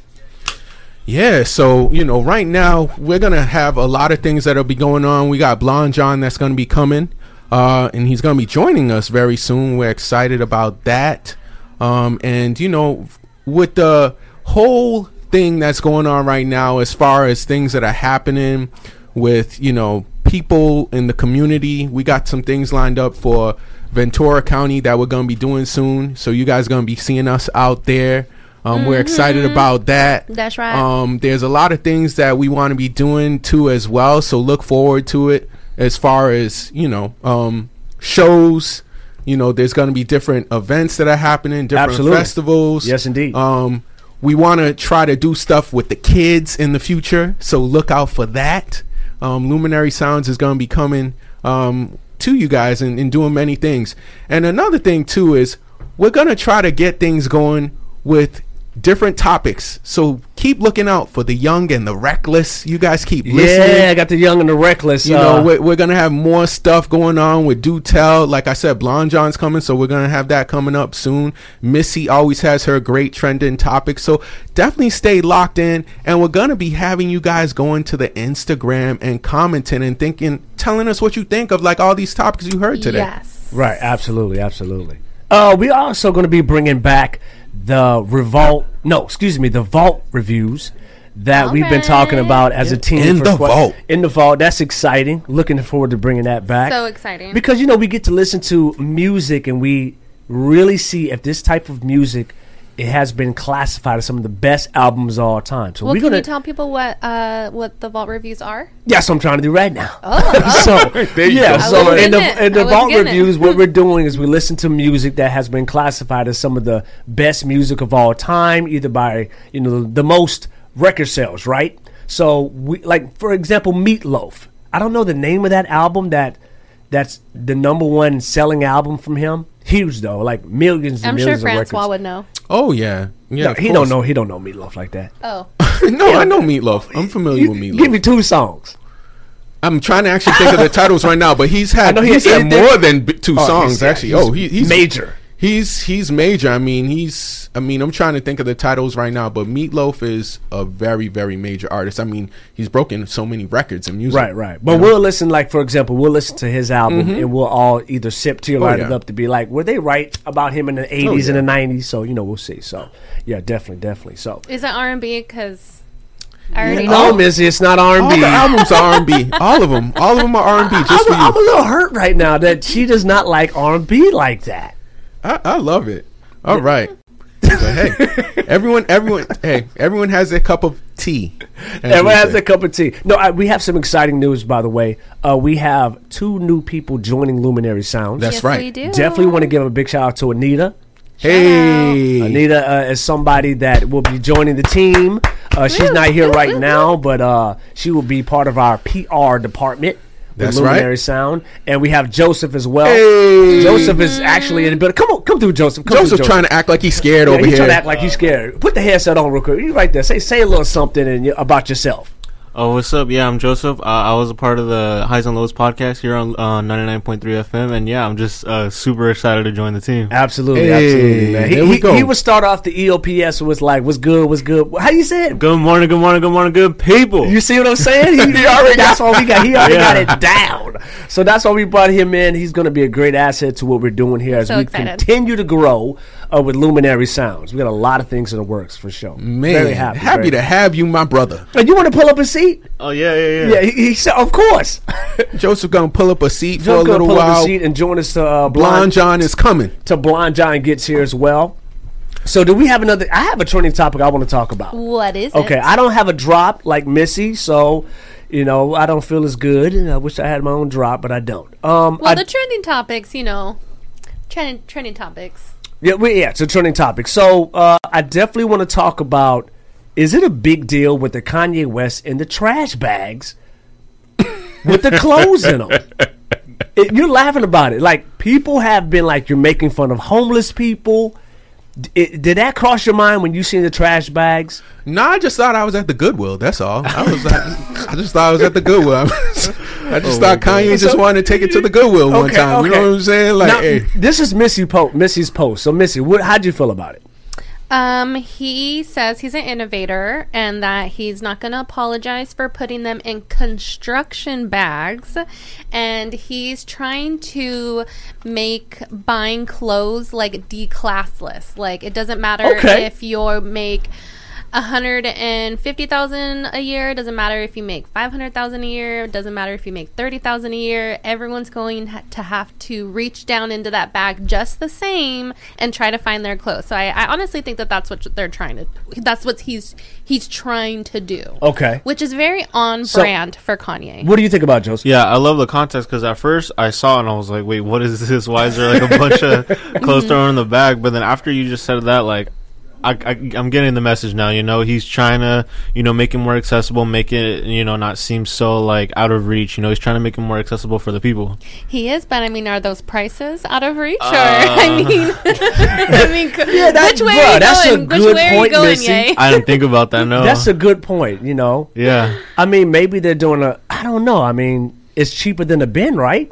Yeah, so you know, right now we're gonna have a lot of things that'll be going on. We got Blonde John that's gonna be coming, uh, and he's gonna be joining us very soon. We're excited about that. Um, and you know, with the whole thing that's going on right now as far as things that are happening with you know people in the community. We got some things lined up for Ventura County that we're gonna be doing soon. So you guys gonna be seeing us out there. Um, We're excited about that. That's right. Um, there's a lot of things that we want to be doing too as well. So look forward to it. As far as you know, um, shows. You know, there's going to be different events that are happening, different Absolutely. festivals. Yes, indeed. Um, we want to try to do stuff with the kids in the future, so look out for that. Um, Luminary Sounds is going to be coming um, to you guys and, and doing many things. And another thing too is we're going to try to get things going with different topics. So keep looking out for the young and the reckless. You guys keep listening. Yeah, I got the young and the reckless. You uh, know, we're, we're gonna have more stuff going on with Do Tell. Like I said, Blonde John's coming, so we're gonna have that coming up soon. Missy always has her great trending topics, so definitely stay locked in. And we're gonna be having you guys going to the Instagram and commenting and thinking, telling us what you think of like all these topics you heard today. Yes. Right, absolutely, absolutely. Uh, we are also going to be bringing back the revolt. No, excuse me, the vault reviews that we've been talking about as a team. In for the quite- vault. In the vault. That's exciting. Looking forward to bringing that back. So exciting. because you know we get to listen to music and we really see if this type of music it has been classified as some of the best albums of all time. So well, we're can gonna. you tell people what uh, what the vault reviews are? That's what I'm trying to do right now. Oh, so There you yeah, go. So wasn't in the in the vault getting it. reviews, what we're doing is we listen to music that has been classified as some of the best music of all time, either by you know the most record sales, right? So we like for example, Meatloaf. I don't know the name of that album that that's the number one selling album from him. Huge though, like millions and I'm sure of Francois records. would know. Oh yeah, yeah. No, he course. don't know. He don't know Meatloaf like that. Oh, no, I know Meatloaf. I'm familiar You- with Meatloaf. Give me two songs. I'm trying to actually think of the titles right now, but he's had I know he he's had had anything- more than b- two Oh, songs he's- yeah, actually. he's oh, he, he's major. He's he's major. I mean, he's. I mean, I'm trying to think of the titles right now, but Meatloaf is a very very major artist. I mean, he's broken so many records in music. Right, right. But we'll listen, like for example, we'll listen to his album, and we'll all either sip to or Mm-hmm. Oh, yeah. it up to be like, were they right about him in the eighties yeah. and the nineties? So you know, we'll see. So yeah, definitely, definitely. So is it R and B? Because I already no, know. Missy, it's not R and B. All the B. albums are R&B. All of them. All of them are R&B. Just I'm, for a- I'm a little hurt right now that she does not like R and B like that. I, I love it. All right. So, hey, everyone, everyone, hey, everyone has a cup of tea. Everyone has a cup of tea. No, I, we have some exciting news, by the way. Uh, we have two new people joining Luminary Sounds. That's yes, right. We do. Definitely want to give a big shout out to Anita. Hey, Anita uh, is somebody that will be joining the team. Uh, she's not here right now, but uh, she will be part of our PR department. That's Luminary right. Sound, and we have Joseph as well. Hey. Joseph is actually in the building. Come on, come through, Joseph. Come Joseph through, trying to act like he's scared Yeah, over he's here. trying to act like he's scared. Put the headset on real quick. You right there. Say say a little something and about yourself. Oh, what's up? Yeah, I'm Joseph. Uh, I was a part of the Highs and Lows podcast here on uh, 99.3 FM, and yeah, I'm just uh, super excited to join the team. Absolutely, Hey, absolutely, man. He, there we he, go. he would start off the EOPS with like, "What's good? What's good?" How you say it? Good morning, good morning, good morning, good people. You see what I'm saying? He, he already that's what we got. He already Yeah. got it down. So that's why we brought him in. He's going to be a great asset to what we're doing here as So we excited. continue to grow uh, with Luminary Sounds. We got a lot of things in the works for sure. Man, very happy. very- to have you, my brother. And you want to pull up a seat? Oh yeah, yeah, yeah. Yeah, he, he said, of course. Joseph gonna pull up a seat for a little pull up a while. seat and join us to uh, Blonde Blonde John is coming. to Blonde John gets here as well. So do we have another? I have a trending topic I want to talk about. What is Okay, it? I don't have a drop like Missy, so you know I don't feel as good. And I wish I had my own drop, but I don't. Um, well, I- the trending topics, you know, trending trending topics. Yeah, we, yeah, it's a trending topic. So uh, I definitely want to talk about: is it a big deal with the Kanye West and the trash bags with the clothes in them? It- you're laughing about it. Like people have been like, you're making fun of homeless people. D- it- did that cross your mind when you seen the trash bags? No, I just thought I was at the Goodwill. That's all. I was. Like, I just thought I was at the Goodwill. I just oh thought Kanye just So- wanted to take it to the Goodwill one time. You know what I'm saying? Like, Now, hey, this is Missy po- Missy's post. So Missy, what, how'd you feel about it? Um, he says he's an innovator and that he's not going to apologize for putting them in construction bags. And he's trying to make buying clothes like declassless. Like, it doesn't matter Okay. if you make a hundred and fifty thousand a year. Doesn't matter if you make five hundred thousand a year. Doesn't matter if you make thirty thousand a year. Everyone's going to have to reach down into that bag just the same and try to find their clothes. So I, I honestly think that that's what they're trying to. That's what he's he's trying to do. Okay. Which is very on So- brand for Kanye. What do you think about Joseph? Yeah, I love the context because at first I saw it and I was like, "Wait, what is this? Why is there like a bunch of clothes thrown in the bag?" But then after you just said that, like, I, I I'm getting the message now. You know, he's trying to you know make it more accessible, make it you know not seem so like out of reach. You know, he's trying to make it more accessible for the people. He is, but I mean, are those prices out of reach? or Uh. I mean, I mean, Yeah, that- which way bruh, are you that's a going? Which good way are you point, going, Missy. Ye? I didn't think about that. No, That's a good point. You know. yeah. I mean, maybe they're doing a. I don't know. I mean, it's cheaper than a bin, right?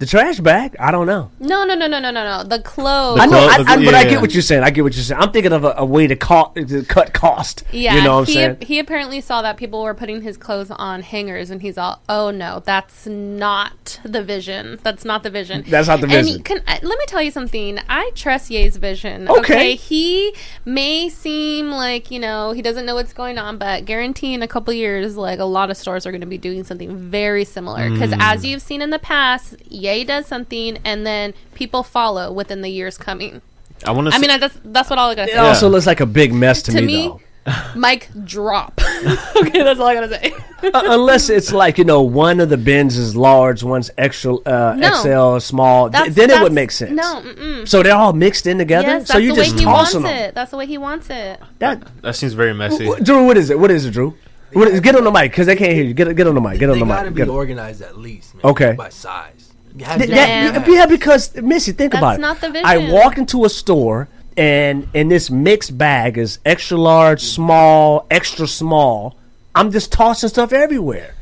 The trash bag. I don't know. No, no, no, no, no, no, no. The clothes. I know, I, clothes- I, but I get what you're saying. I get what you're saying. I'm thinking of a, a way to, co- to cut cost. Yeah, you know what I'm he, saying. he apparently saw that people were putting his clothes on hangers, and he's all, "Oh no, that's not the vision. That's not the vision. That's not the And vision. can, uh, let me tell you something. I trust Ye's vision. Okay. he may seem like you know he doesn't know what's going on, but guarantee in a couple years, like a lot of stores are going to be doing something very similar. Because Mm. as you've seen in the past, Ye does something, and then people follow within the years coming. I want to. I mean, I, that's that's what all I gotta say. It say. also looks like a big mess to, to me, me, though. Mic drop. okay, that's all I gotta say. Uh, unless it's like you know, one of the bins is large, one's extra uh, No. XL, small. Th- then it would make sense. No, mm-mm. So they're all mixed in together. yes, so that's you the way just he wants them. it. That's the way he wants it. That, that seems very messy. Wh- Drew, what is it? What is it, Drew? What is, get on the mic because they can't hear you. Get get on the mic. Get on They the gotta mic. be Get- organized at least. Man, Okay. By size. You have Th- that- yeah, because Missy, think That's about it. not the vision. I vision. walk into a store and and this mixed bag is extra large, small, extra small. I'm just tossing stuff everywhere.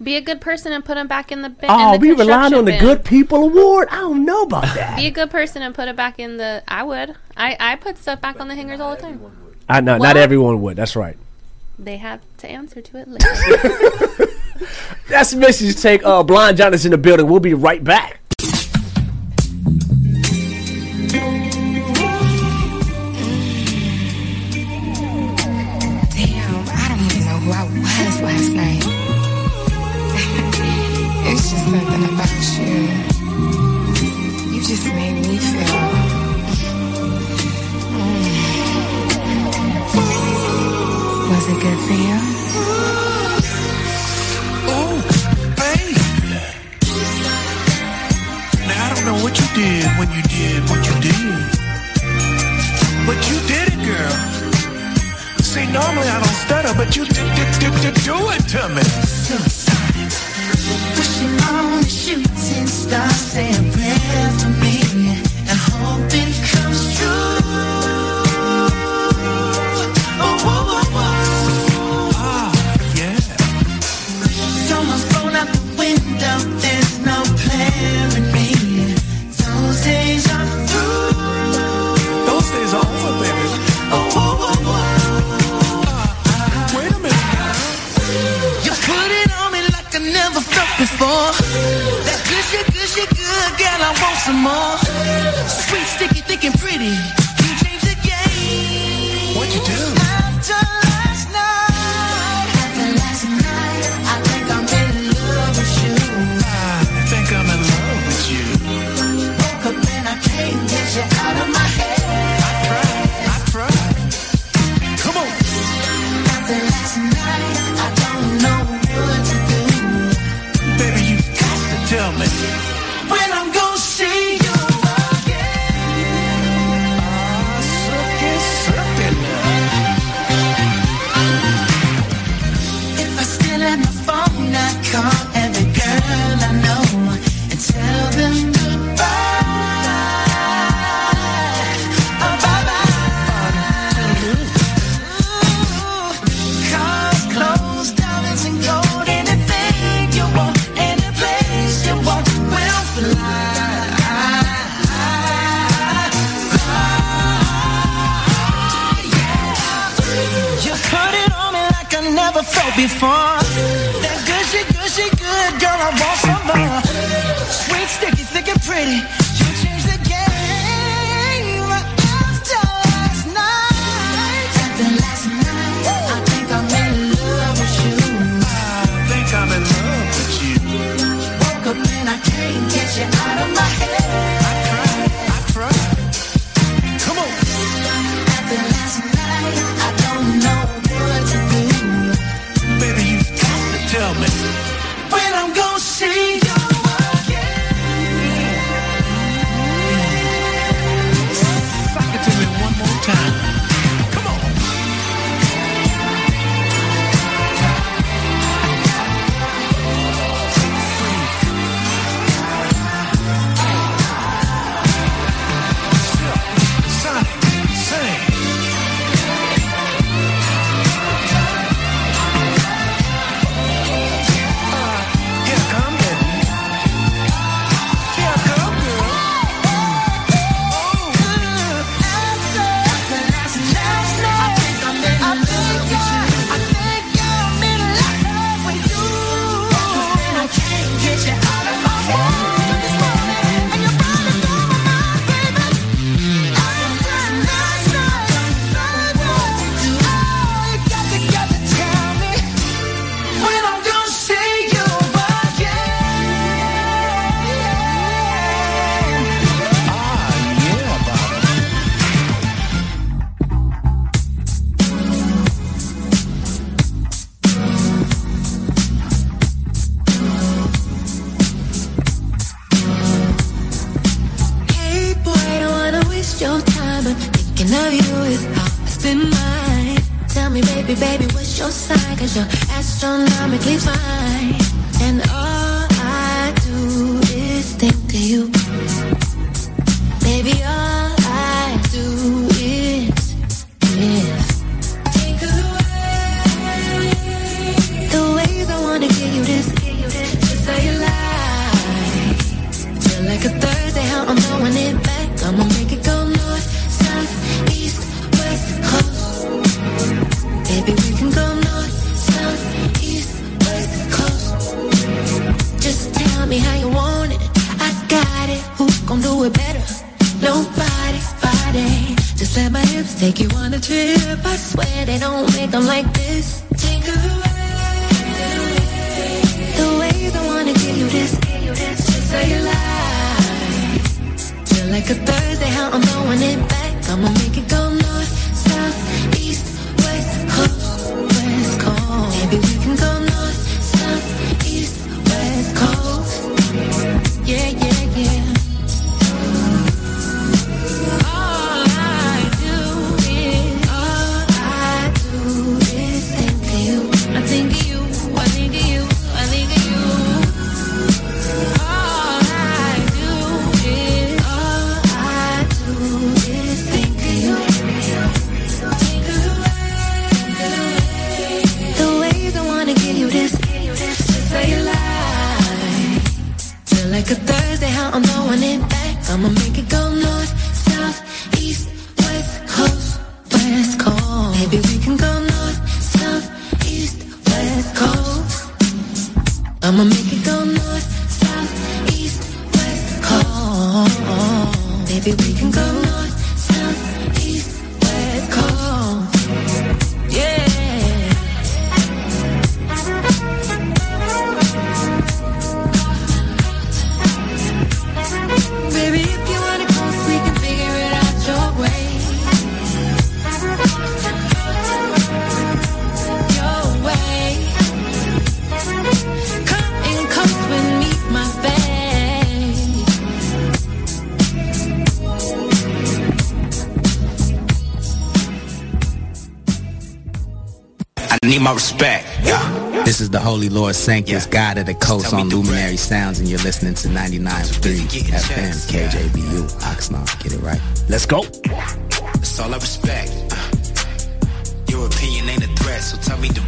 Be a good person and put them back in the bin. Oh, in the we relying construction on the. Good People Award. I don't know about that. Be a good person and put it back in the. I would. I I put stuff back on the hangers all the time. I know not everyone would. That's right. They have to answer to it later. That's Missy's take. Uh, Blind John is in the building. We'll be right back. But you did it, girl. See, normally I don't stutter, but you did, did, did, did do it to me. Wishing on a shooting star, say a prayer for me, want some more. Sweet, sticky, thick, and pretty. You changed the game. What'd you do? After last night, after last night, I think I'm in love with you. I think I'm in love with you. Woke up and I can't get you out of my head. I tried. I tried. Come on. After last night, I don't know what to do. Baby, you got to tell me. Holy Lord Sanctus, God of the coast on Luminary Sounds, and you're listening to 99.3 FM, KJBU, Oxnard. Get it right. Let's go. That's all I respect. Uh, your opinion ain't a threat, so tell me the...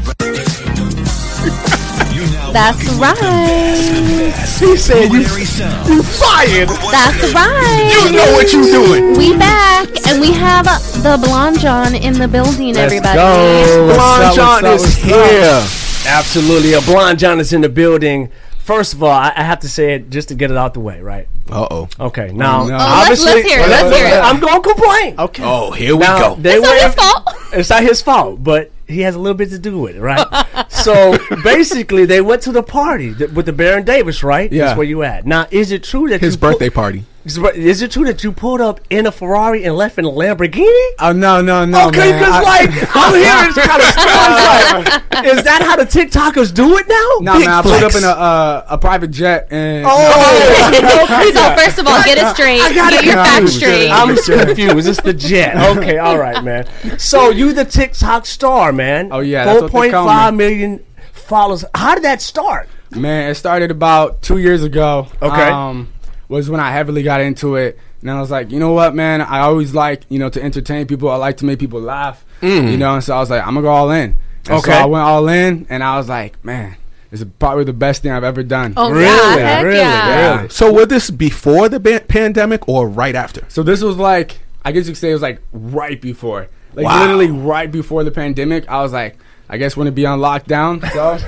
That's right. He said you, you fired. That's right. You know what you're doing. We back and we have the Blonde John in the building, Let's everybody. Go. Blonde John is here. Absolutely. A blonde John is in the building. First of all, I I have to say it just to get it out the way, right? Uh oh. Okay. Now, oh, no. Oh, let's- obviously, let's hear it. Let's hear it. I'm going to complain. Okay. Oh, here we go. They It's not his fault. It's not his fault, but he has a little bit to do with it, right? so basically, they went to the party with the Baron Davis, right? Yeah. That's where you at. Now, is it true that His you birthday party is it true that you pulled up in a Ferrari and left in a Lamborghini? Oh no, no, no. okay, because like I'm hearing this kind of stories. Like, is that how the TikTokers do it now? No, Big man, I pulled up in a uh, a private jet and Oh, so first of all, get it straight. I got get your facts straight. I'm confused. It's the jet. Okay, all right, man. So you the TikTok star, man. Oh, yeah, that's four what they point call five me. million followers. How did that start? Man, it started about two years ago. Okay. Um, was when I heavily got into it. And I was like, you know what, man? I always like, you know, to entertain people. I like to make people laugh. Mm. You know, and so I was like, I'm gonna go all in. And Okay. So I went all in, and I was like, man, this is probably the best thing I've ever done. Oh, Really? yeah, heck Really? yeah. Really? So was this before the ba- pandemic or right after? So this was like, I guess you could say it was like right before, like Wow. literally right before the pandemic. I was like, I guess when it be on lockdown. So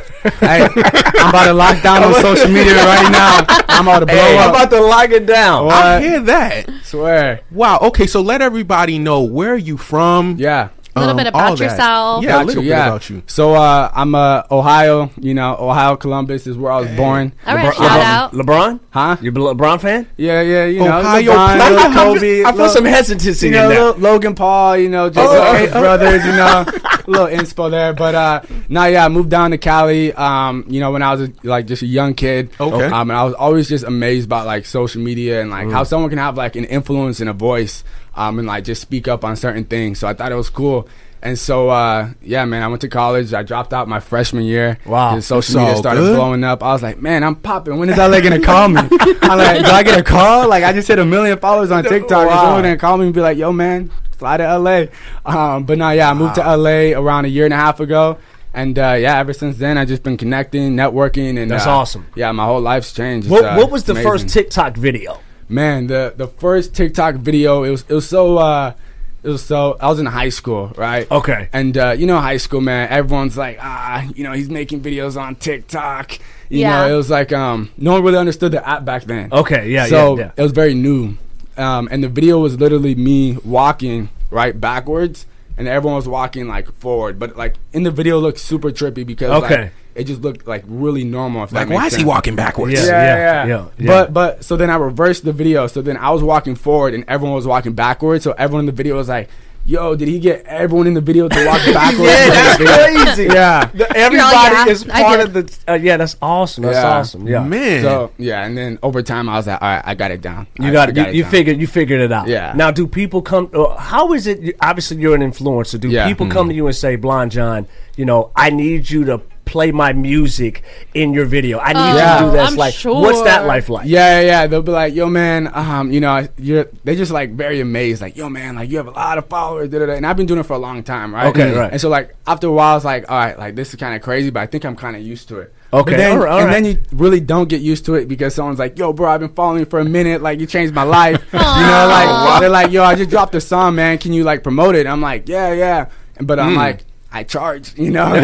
hey, I'm about to lock down on social media right now. I'm about to blow Hey, I'm about to lock it down. What? I hear that. Swear. Wow. Okay, so let everybody know where are you from. Yeah. A little um, bit about yourself. Yeah, a little you, bit yeah. about you. So uh, I'm uh, Ohio. You know, Ohio Columbus is where I was born. All right, LeBron- shout out. LeBron? Huh? You a LeBron fan? Yeah, yeah. You know, Ohio LeBron, player. little I- I feel- Kobe. I feel little- some hesitancy you in know, that. little Logan Paul, you know, just Oh, okay, okay. brothers, you know, a little inspo there. But uh, now, yeah, I moved down to Cali. Um, you know, when I was a, like just a young kid. Okay. Um, and I was always just amazed by like social media and like Mm. how someone can have like an influence and a voice, um, and like just speak up on certain things. So I thought it was cool. And so, uh, yeah, man, I went to college. I dropped out my freshman year. Wow. And social That's media started good. blowing up. I was like, man, I'm popping. When is LA gonna call me? I'm like, do I get a call? Like, I just hit a million followers on TikTok. Wow. someone gonna call me and be like, yo, man, fly to LA? Um, but no, yeah, I moved to LA around a year and a half ago. And uh, yeah, ever since then, I've just been connecting, networking, and That's uh, awesome. Yeah, my whole life's changed. What, uh, what was the amazing. first TikTok video? Man, the the first TikTok video, it was it was so uh it was so I was in high school, right? Okay. And uh, you know high school, man, everyone's like, ah, you know, he's making videos on TikTok. You Yeah. know, it was like um no one really understood the app back then. Okay, yeah, so yeah, yeah. it was very new. Um and the video was literally me walking right backwards and everyone was walking like forward. But like in the video it looked super trippy because Okay. like, it just looked like really normal if Like, that makes why is he walking backwards? Yeah, Yeah, yeah, yeah, yeah, yeah. But but so then I reversed the video. So then I was walking forward and everyone was walking backwards. So everyone in the video was like, "Yo, did he get everyone in the video to walk backwards?" Yeah, that's crazy. Yeah. The- everybody yeah, is part of the. Uh, yeah, that's awesome. That's Yeah. awesome. Yeah, Man. So yeah, and then over time I was like, "All right, I got it down." You I- got I it. You, it you down. figured. You figured it out. Yeah. Now, do people come? Uh, how is it? Obviously, you're an influencer. Do Yeah. people Mhm. come to you and say, "Blonde John, you know, I need you to play my music in your video. I need you Yeah. to do this." I'm like, what's that life like? Yeah, yeah, yeah. They'll be like, "Yo, man, um, you know, you're." They just like very amazed, like, "Yo, man, like you have a lot of followers." Da, da, da. And I've been doing it for a long time, right? Okay, right. And so like after a while, it's like, all right, like this is kind of crazy, but I think I'm kind of used to it. Okay, then, all right, all and right. then you really don't get used to it because someone's like, "Yo, bro, I've been following you for a minute. Like, you changed my life." you know, like they're like, "Yo, I just dropped a song, man. Can you like promote it?" I'm like, "Yeah, yeah," but I'm Mm. like. I charge, you know.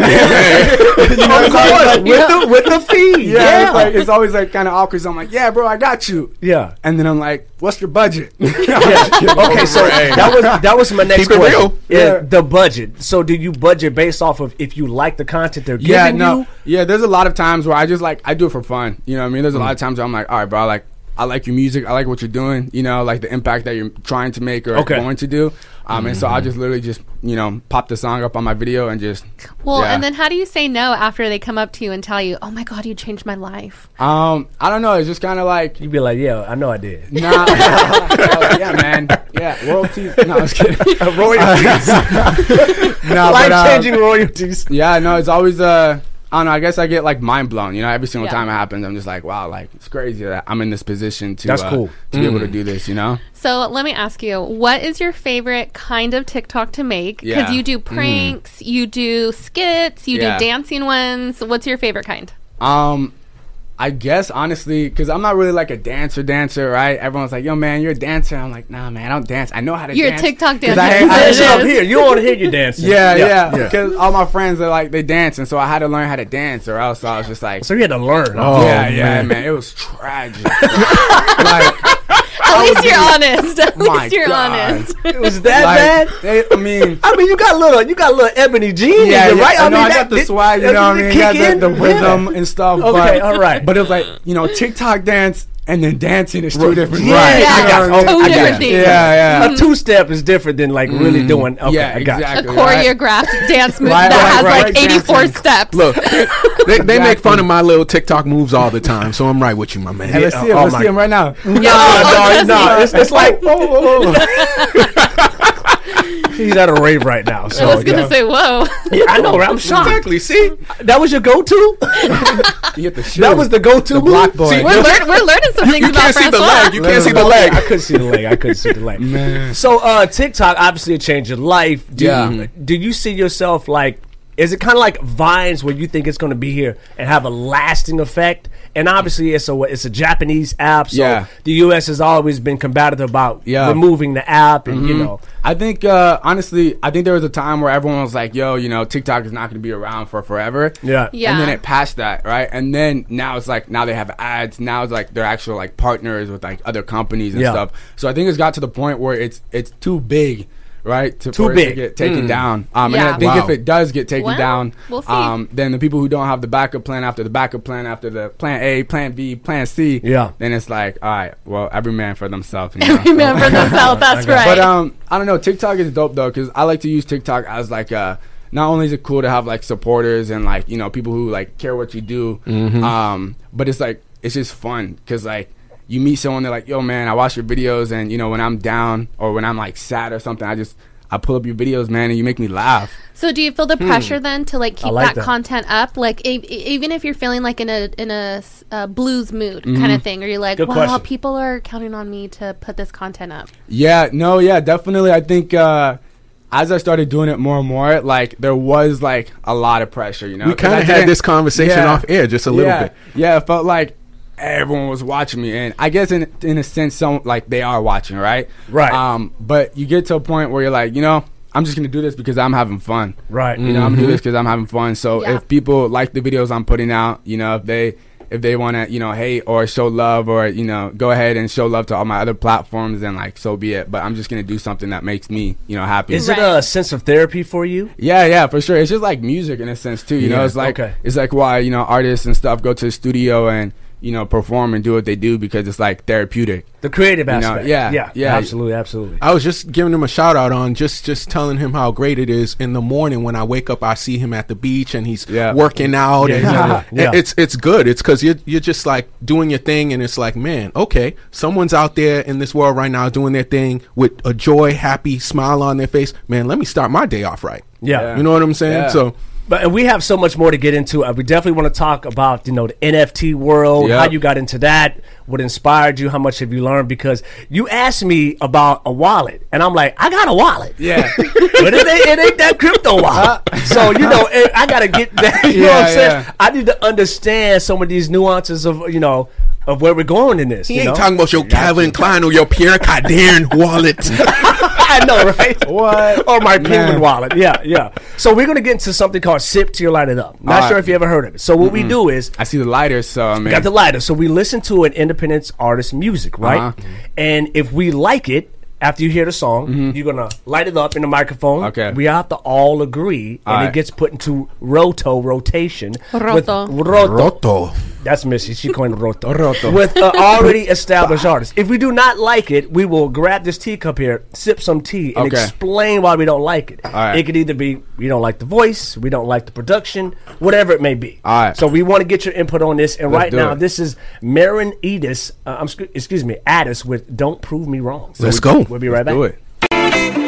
Of course, with the with the fee. Yeah, Yeah, It's, like, it's always like kind of awkward. So I'm like, yeah, bro, I got you. yeah. And then I'm like, what's your budget? Yeah. Okay, oh, so that was that was my next Keep question. real. Yeah, the budget. So do you budget based off of if you like the content they're giving you? yeah, no, you? yeah. There's a lot of times where I just like I do it for fun. You know what I mean? There's a lot of mm. times where I'm like, all right, bro, like I like your music. I like what you're doing. You know, like the impact that you're trying to make or Okay. going to do. Um, and so I just literally just you know pop the song up on my video and just Well, yeah. and then how do you say no after they come up to you and tell you, "Oh my God, you changed my life"? um I don't know. It's just kind of like You'd be like, yeah, I know I did. Nah, yeah, man. Yeah, royalties. No, I was kidding. royalties. no, Life but, uh, changing royalties. Yeah, no, it's always uh I don't know. I guess I get like mind blown. You know, every single Yeah. time it happens, I'm just like, wow, like it's crazy that I'm in this position to That's uh, cool. to be able to do this. You know, So let me ask you, what is your favorite kind of TikTok to make? Because Yeah. you do pranks, you do skits, you Yeah. do dancing ones. What's your favorite kind? um, I guess honestly, because I'm not really like a dancer, dancer, right? Everyone's like, yo, man, you're a dancer. I'm like, nah, man, I don't dance. I know how to dance You're a TikTok dancer. I- That's I- what it up here. You want to hear you dancing. yeah, yeah, because all my friends are like they dance, and so I had to learn how to dance, or else I was just like, So you had to learn. oh, yeah, yeah, man. man, it was tragic. like, At oh, least you're honest. At My least you're God. honest. It was that Like, bad. they- I mean, I mean, you got a little, you got a little ebony jean, yeah, yeah, right? I, know, mean, I that- got the swag, you know what I mean? kick Got the, the rhythm Yeah. and stuff. Okay, but, all right. But it was like, you know, TikTok dance and then dancing is two different Yeah, things. I got, what I oh. I got different it. things. Yeah, yeah. A two step is different than like really Mm. doing. Okay, Yeah, I got you. A exactly. right? choreographed dance move Right, that right, has right. like 84 steps. Look, they, they make fun of my little TikTok moves all the time, so I'm right with you, my man. Hey, let's see him. Oh let's my- see him right now. No, no, trust no. It's, it's like he's at a rave right now. So I was gonna yeah. say, whoa. Yeah, I know. right? I'm shocked. Exactly. See, That was your go-to. You get the shoe. That was the go-to the block boy. See, We're, learn- we're learning some things you about can't see the leg. You can't see the leg. I couldn't see the leg. I couldn't see the leg. Man. So uh, TikTok obviously it changed your life. Do Yeah. You, do you see yourself like? Is it kind of like Vines where you think it's going to be here and have a lasting effect? And obviously it's a it's a Japanese app, so Yeah. the U.S. has always been combative about Yeah. removing the app, and you Mhm. know, I think uh, honestly, I think there was a time where everyone was like, "Yo, you know, TikTok is not going to be around for forever." Yeah. Yeah. And then it passed that, right? And then now it's like now they have ads. Now it's like they're actual like partners with like other companies and Yeah. stuff. So I think it's got to the point where it's it's too big. Right, to, Too big. to get taken Mm. down. Um, Yeah. and I think Wow. if it does get taken Well, down, we'll see. um, then the people who don't have the backup plan after the backup plan after the plan A, plan B, plan C, Yeah. then it's like, all right, well, every man for themselves. you know? Every man for themselves. That's right. But um, I don't know. TikTok is dope though, because I like to use TikTok as like uh, not only is it cool to have like supporters and like you know people who like care what you do, um, but it's like it's just fun because like you meet someone they're like, yo man, I watch your videos and you know when I'm down or when I'm like sad or something, I just I pull up your videos, man, and you make me laugh. So do you feel the pressure then to like keep like that, that. content up? Like e- even if you're feeling like in a in a s- uh, blues mood kind of thing, or you're like, Good wow, question. people are counting on me to put this content up. Yeah, no, yeah, definitely. I think uh, as I started doing it more and more, like there was like a lot of pressure. You know, We kind of had this conversation Yeah. off air just a little yeah, bit. Yeah, it felt like everyone was watching me, and I guess in in a sense, some like they are watching, right? Right. Um, but you get to a point where you're like, you know, I'm just gonna do this because I'm having fun. right? You know, I'm gonna do this because I'm having fun. So Yeah. if people like the videos I'm putting out, you know, if they if they want to, you know, hate or show love or you know, go ahead and show love to all my other platforms, then like so be it. But I'm just gonna do something that makes me, you know, happy. Is it a sense of therapy for you? Yeah, yeah, for sure. It's just like music in a sense too. You know, it's like okay. it's like why you know artists and stuff go to the studio and you know perform and do what they do because it's like therapeutic. The creative You know, aspect. yeah, yeah, yeah. absolutely, absolutely. I was just giving him a shout out on just just telling him how great it is in the morning when I wake up. I see him at the beach and he's Yeah. working out. Yeah, and exactly. Yeah. It's it's good. It's because you're you're just like doing your thing, and it's like, man, okay, someone's out there in this world right now doing their thing with a joy, happy smile on their face. Man, let me start my day off right. Yeah. You know what I'm saying? Yeah. So But and we have so much more to get into. Uh, we definitely want to talk about you know the NFT world, Yep. how you got into that, what inspired you, how much have you learned? Because you asked me about a wallet, and I'm like, I got a wallet, Yeah, but it ain't, it ain't that crypto wallet. so you know, it, I got to get that. You know what I'm saying? yeah. I need to understand some of these nuances of you know of where we're going in this. he you ain't know? talking about your Calvin Klein or your Pierre Cardin wallet. I know, right? What? or my penguin wallet. Yeah, yeah. So we're gonna get into something called sip till you light it up. Not All right. sure if you ever heard of it. So what we do is I see the lighters, so I mean, got the lighter. So we listen to an independent artist music, right? Uh-huh. And if we like it, after you hear the song, you're gonna light it up in the microphone. Mm-hmm. Okay. We have to all agree, and it gets put into roto rotation. with- Roto. roto. Roto. That's Missy. She coined roto. Roto. With uh, already established artists. If we do not like it, we will grab this teacup here, sip some tea, and Okay. explain why we don't like it. It could either be we don't like the voice, we don't like the production, whatever it may be. Alright. So we want to get your input on this. And Let's right do now, it. this is Marin Edis. Uh, I'm sc- excuse me, Addis with "Don't Prove Me Wrong." So Let's we- go. We'll be right back. do it.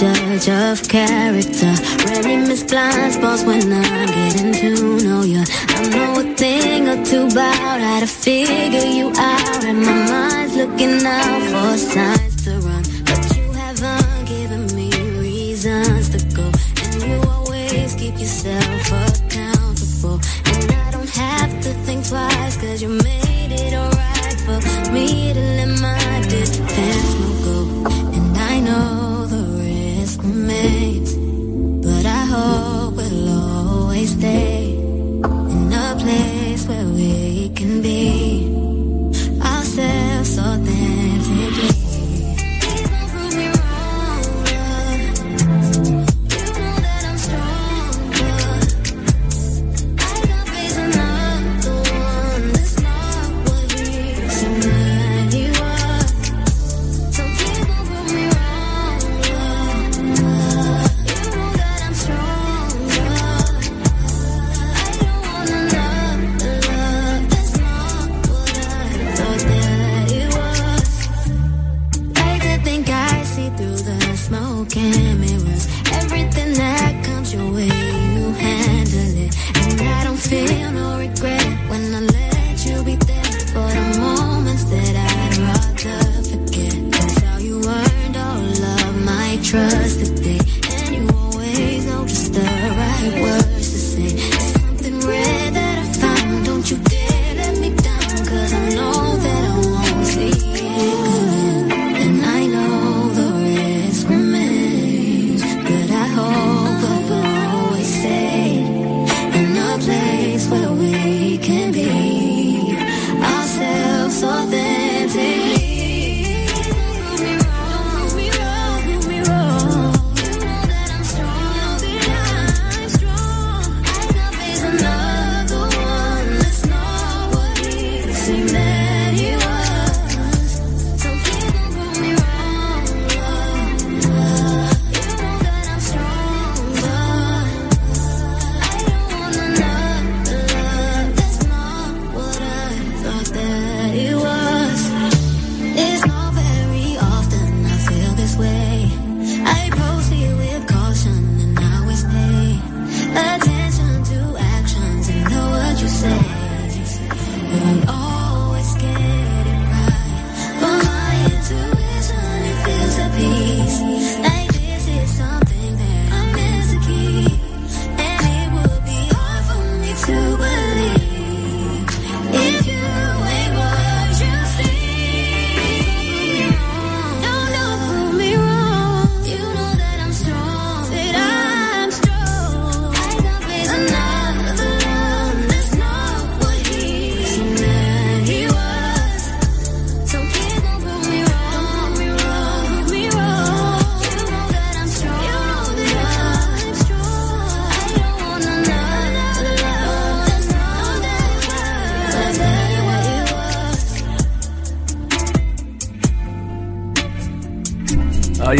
Judge of character. Rarely miss blind spots when I'm getting to know you. I know a thing or two about how to figure you out. And my mind's looking out for signs to run. But you haven't given me reasons to go. And you always keep yourself accountable. And I don't have to think twice, cause you made it alright for me to let my but I hope we'll always stay.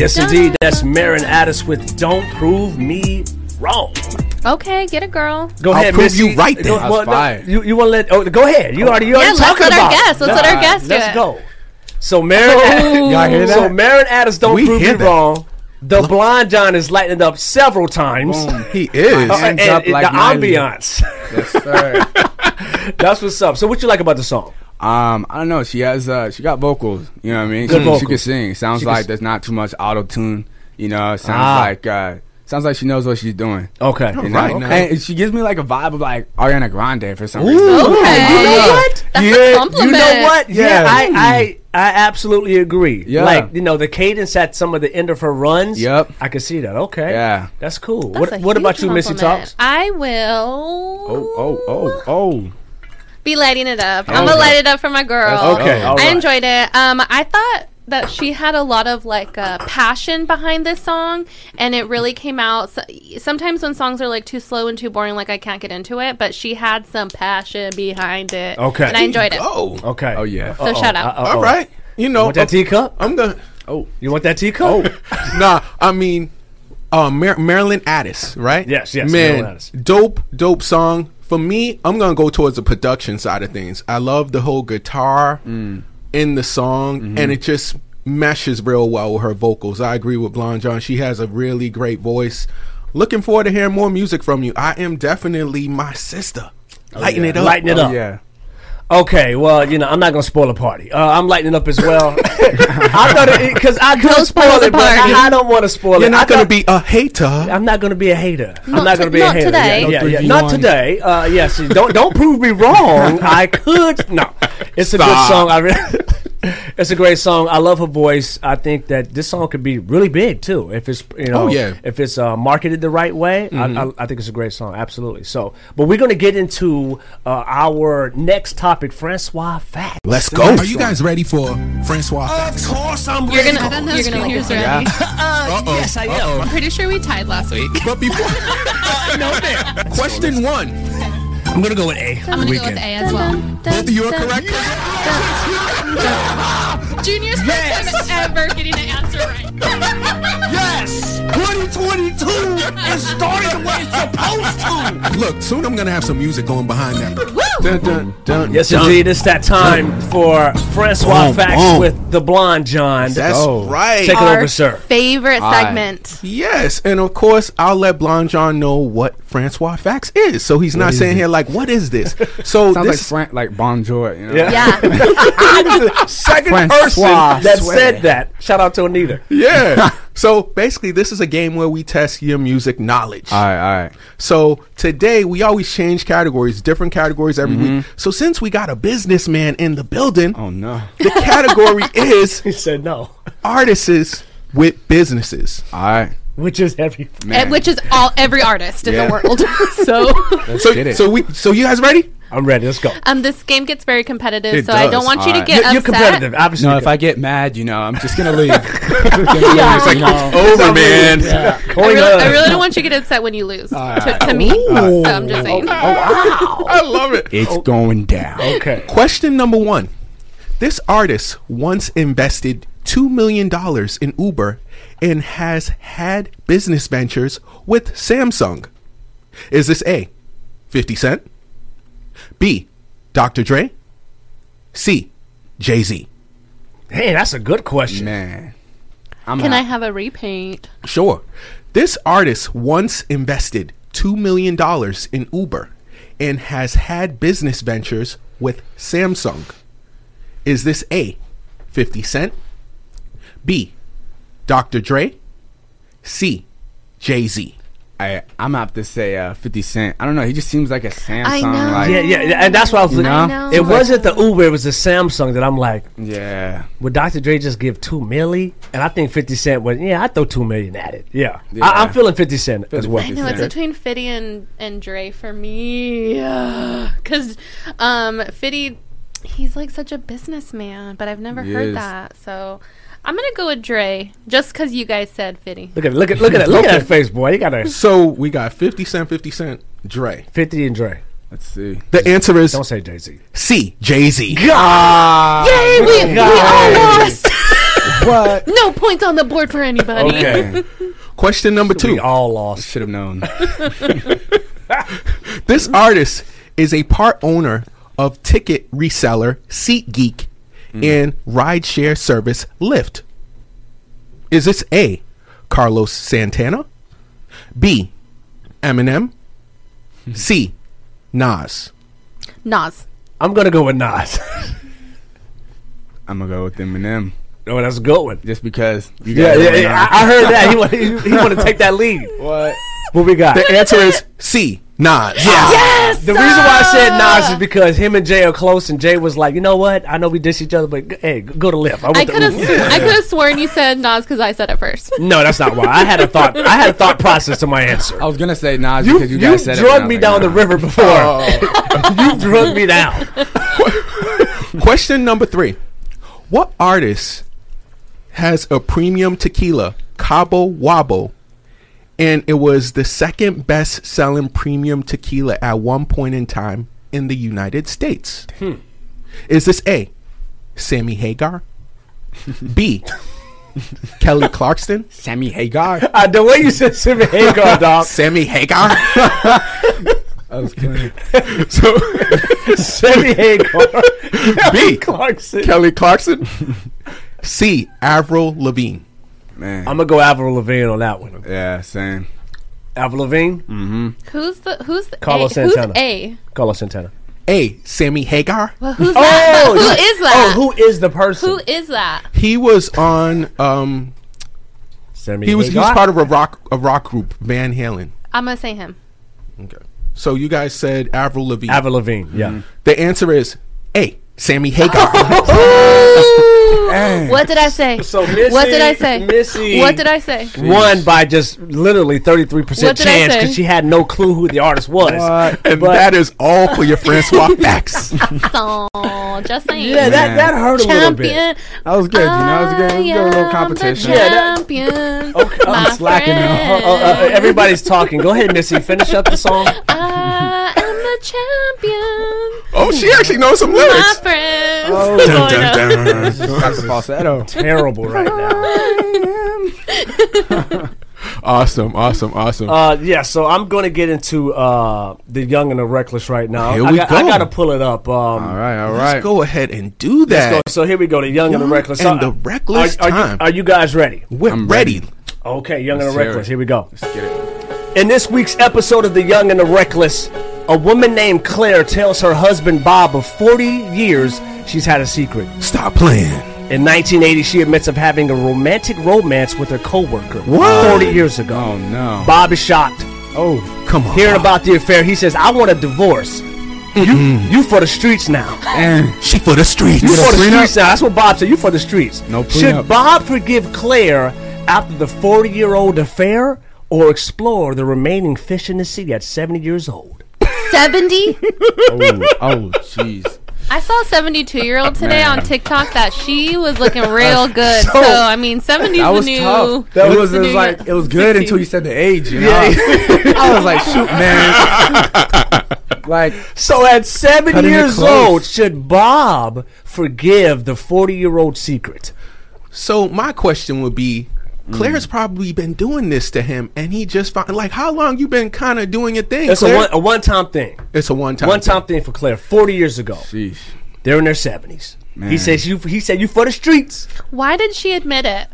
Yes, indeed. That's Marin Addis with "Don't Prove Me Wrong." Okay, get a girl. Go I'll ahead, prove Missy. you right then. Go- That's well, no, you you want to let? Oh, go ahead. You already you Yeah, already let's talking let our about. it. guests- let's let our guests do Let's it. go. So Marin, Y'all hear so? Marin Addis, don't We prove me that. wrong. The Blonde John is lighting up several times. Boom. He is. Uh, and up and like the Miley. ambiance. Yes, sir. That's what's up. So what you like about the song? Um, I don't know. She has uh, she got vocals. You know what I mean? Good she, vocals. she can sing. Sounds She can like s- there's not too much auto tune. You know, sounds Ah. like uh, sounds like she knows what she's doing. Okay. You know? Right now. And she gives me like a vibe of like Ariana Grande for some Ooh. reason. Okay. You know what? That's yeah, a compliment. You know what? Yeah, Yeah. I, I I absolutely agree. Yeah. Like, you know, the cadence at some of the end of her runs. Yep. I can see that. Okay. Yeah. That's cool. That's what a what about huge you, Missy compliment. Talks? I will Oh, oh, oh, oh. Be lighting it up. I'm gonna light it up for my girl. Okay. all I right. enjoyed it. Um, I thought that she had a lot of like uh, passion behind this song, and it really came out. So, sometimes when songs are like too slow and too boring, like I can't get into it, but she had some passion behind it. Okay. and I enjoyed it. Oh, Okay. Oh, yeah. So shout out. Uh-oh. all right. You know, Want that teacup? I'm gonna. Oh, You want that teacup? nah, I mean, uh, Mar- Marilyn Addis, right? Yes, yes, Marilyn Man, Addis. dope, dope song. For me, I'm gonna go towards the production side of things. I love the whole guitar Mm. in the song, Mm-hmm. and it just meshes real well with her vocals. I agree with Blonde John. She has a really great voice. Looking forward to hearing more music from you. I am definitely my sister. Lighten it up. Lighten it oh, up. yeah. Okay, well, you know, I'm not gonna spoil the party. Uh, I'm lighting up as well. I thought it because I could Don't spoil, spoil it, the but party. I, I don't want to spoil it. You're I not gonna thought- be a hater. I'm not going to be a hater. I'm Not not to- going to be not a hater. Not today. Yeah, No yeah, 3v1. Not today. Uh, yes. Don't don't prove me wrong. I could. No, it's a good song. I re- it's a great song. I love her voice. I think that this song could be really big too if it's you know Oh, yeah. if it's uh, marketed the right way. I, I, I think it's a great song. Absolutely. So, but we're going to get into uh, our next topic, Francois Facts. Let's go. Are you guys ready for Francois Facts? Of course, I'm You're ready. gonna, I don't know you're gonna like Junior's this. ready. Uh, yes, I am. I'm pretty sure we tied last week. But before no, question one, I'm going to go with A. I'm gonna go with A as well. both of you are correct. Junior's first time ever getting an answer right. Yes, 2022 is starting the way it's supposed to. Look, soon I'm gonna have some music going behind that. Dun, dun, dun, Yes, dun. indeed. It's that time for Francois Boom, Facts boom. with the Blonde John. That's Oh. right. Take it Our over, sir. favorite All right. segment. Yes, and of course I'll let Blonde John know what Francois Facts is, so he's not is saying it? here like, "What is this?" So Sounds like this, like Bon Jovi. You know? Yeah. Yeah. the second Francois person that Sway. said that. Shout out to Anita. yeah. so basically, this is a game where we test your music knowledge. All right, all right. So today we always change categories, different categories every week. Mm-hmm. So since we got a businessman in the building, Oh no. the category is He said no, artists with businesses. All right. which is every Man. Which is all every artist in Yeah. the world. so, Let's So, get it. so we, so you guys ready? I'm ready. Let's go. um, this game gets very competitive. It so I don't does. want you to Alright. get You're, you're upset. competitive, obviously. no, if I get mad, you know, I'm just gonna leave. Yeah. It's like, Over, man. yeah. I really. I really don't want you to get upset when you lose. To, to me, Ooh. so I'm just saying. I love it. It's going down. Okay. Question number one. This artist once invested $2 million in Uber and has had business ventures with Samsung. Is this A, 50 Cent? B, Dr. Dre? C, Jay Z? Hey, that's a good question. Man. I'm Can I have a repaint? Sure. This artist once invested $2 million in Uber and has had business ventures with Samsung. Is this A, 50 Cent? B, Dr. Dre? C, Jay Z? I, I'm gonna have to say uh, 50 Cent. I don't know. He just seems like a Samsung. I know. Like, Yeah, yeah, yeah, and that's what I was You looking. know? know. It wasn't the Uber; it was the Samsung that I'm like. yeah. Would Dr. Dre just give two milli? And I think 50 Cent would. Yeah, I throw two million at it. Yeah, Yeah. I, I'm feeling 50 Cent as well. I know it's between Fitty and, and Dre for me. Because um, Fitty, he's like such a businessman, but I've never He heard is. that. So I'm going to go with Dre just because you guys said Fitty. Look at look at look at that look at that face, boy. You got a So we got 50 Cent, 50 Cent, Dre. 50 and Dre. Let's see. The answer is Don't say Jay Z. C, Jay Z. God, Yay, we, we all lost. what? No points on the board for anybody. Okay. Question number two. We all lost. Should have known. This artist is a part owner of ticket reseller SeatGeek Mm-hmm. and rideshare service Lyft. Is this A. Carlos Santana? B. Eminem? C. Nas? Nas. I'm gonna go with Nas. I'm gonna go with Eminem. Oh, that's a good one. Just because. You Yeah, guys yeah, yeah. I, I heard that. He want, he, he want to take that lead. What? What we got? The answer is C. Nas. Yeah. Yes. The reason why I said Nas is because him and Jay are close, and Jay was like, you know what? I know we diss each other, but hey, go to Lyft. I could have I could have sworn you said Nas because I said it first. No, that's not why. I had a thought. I had a thought process to my answer. I was gonna say Nas You, because you guys said it. You drugged me was down like, the river before. Oh. you drugged me down. Question number three. What artist has a premium tequila, Cabo Wabo, and it was the second best selling premium tequila at one point in time in the United States? Hmm. Is this A. Sammy Hagar? B. Kelly Clarkson? Sammy Hagar? Uh, the way you said Sammy Hagar, dog. Sammy Hagar? I was clean. so Sammy Hagar. B. Clarkson. Kelly Clarkson? C. Avril Lavigne? Man. I'm gonna go Avril Lavigne on that one. yeah, same. Avril Lavigne, Mm-hmm. Who's the who's the Carlos A? Who's Santana. A? Carlos Santana. A. Sammy Hagar? Well, who's that? Who is that? Oh, who is the person? Who is that? He was on um Sammy Hagar. he was he was part of a rock a rock group, Van Halen. I'm gonna say him. Okay. So you guys said Avril Lavigne. Avril Lavigne. Yeah. The answer is A. Sammy Hagar. What did I say? So Missy, what did I say? Missy What did I say? Won by just literally 33 percent What did I chance because she had no clue who the artist was. and But- that is all for your Francois facts. Oh, just saying. Yeah, that that hurt a little bit. Champion. That was good. You know, that was good. It was good. A little competition. Yeah, that- champion. Okay, I'm slacking now. Uh, uh, uh, everybody's talking. Go ahead, Missy. Finish up the song. I am the champion. oh, she actually knows some My lyrics. friends. Oh. Dun, dun, dun. Just got the falsetto. Terrible right now. Awesome, awesome, awesome. Uh, yeah, so I'm going to get into uh, the Young and the Reckless right now. Here I we got, go. I got to pull it up. Um, All right, all Let's go ahead and do let's that. go. So here we go. The Young and the Reckless. and So, the Reckless are, are time. You, are you guys ready? We're I'm ready. ready. Okay, Young and Let's the Reckless. it. Here we go. Let's get it. In this week's episode of The Young and the Reckless, a woman named Claire tells her husband Bob of 40 years she's had a secret. Stop playing. In 1980, she admits of having a romantic romance with her coworker. What? 40 years ago. Oh no. Bob is shocked. Oh, Come on. Hearing about the affair, he says, I want a divorce. You, mm-hmm. you for the streets now. and She for the streets. You for the prenup? streets now. That's what Bob said. You for the streets. No Should prenup. Bob forgive Claire after the 40 year old affair or explore the remaining fish in the sea at 70 years old? 70? oh, oh, jeez. I saw a 72 year old today Man. on TikTok that she was looking real good. So- So, I mean, 70 That is was the new. tough. That it was was, was new like it was good 60. until you said the age. You know? Yeah. I was like, shoot, man. like, So at 70 Cutting it years old, should Bob forgive the 40 year old secret? So my question would be, Mm. Claire's probably been doing this to him, and he just found like how long you been kind of doing your thing? It's a one, a one time thing. it's a one time. One time thing for Claire. 40 years ago. sheesh. They're in their 70s. He says you. He said you for the streets. Why did she admit it?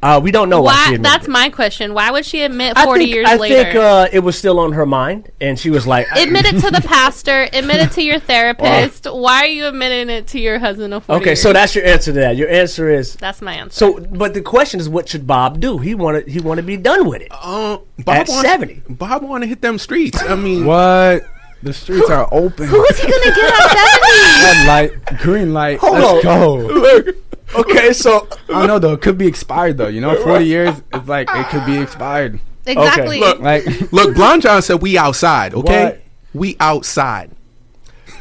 Uh, we don't know why. she Why? admitted That's it. my question. Why would she admit 40 think, years I later? think uh, it was still on her mind, and she was like, admit it to the pastor. Admit it to your therapist. Why are you admitting it to your husband of 40 "Okay, so that's your answer to that. Your answer is That's my answer. so." But the question is, what should Bob do? He wanted. He wanted to be done with it. Uh, At Bob wanna- 70. Bob want to hit them streets. I mean, What? The streets are open. Who is he gonna get at 70? Red light, green light. Hold Let's on. go. look, Okay, so I don't know though. It could be expired though. You know, forty years. It's like it could be expired. Exactly. look, Like, look. Blonde John said we outside. Okay, What? we outside.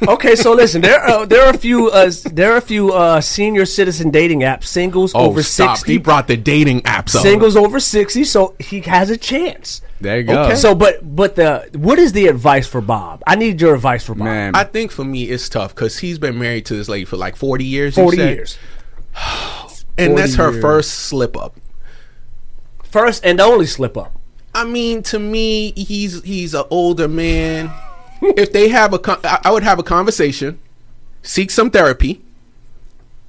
Okay, so listen, there are there are a few uh, there are a few uh, senior citizen dating apps, singles Oh, over stop! sixty, He brought the dating apps up. singles over sixty, so he has a chance. there you go. Okay. So, but but the what is the advice for Bob? I need your advice for Bob. man, I think for me it's tough because he's been married to this lady for like forty years. you Forty said? years. and 40 that's her years. first slip up. First and only slip up. I mean, to me, he's he's an older man. if they have a, con- I I would have a conversation, seek some therapy.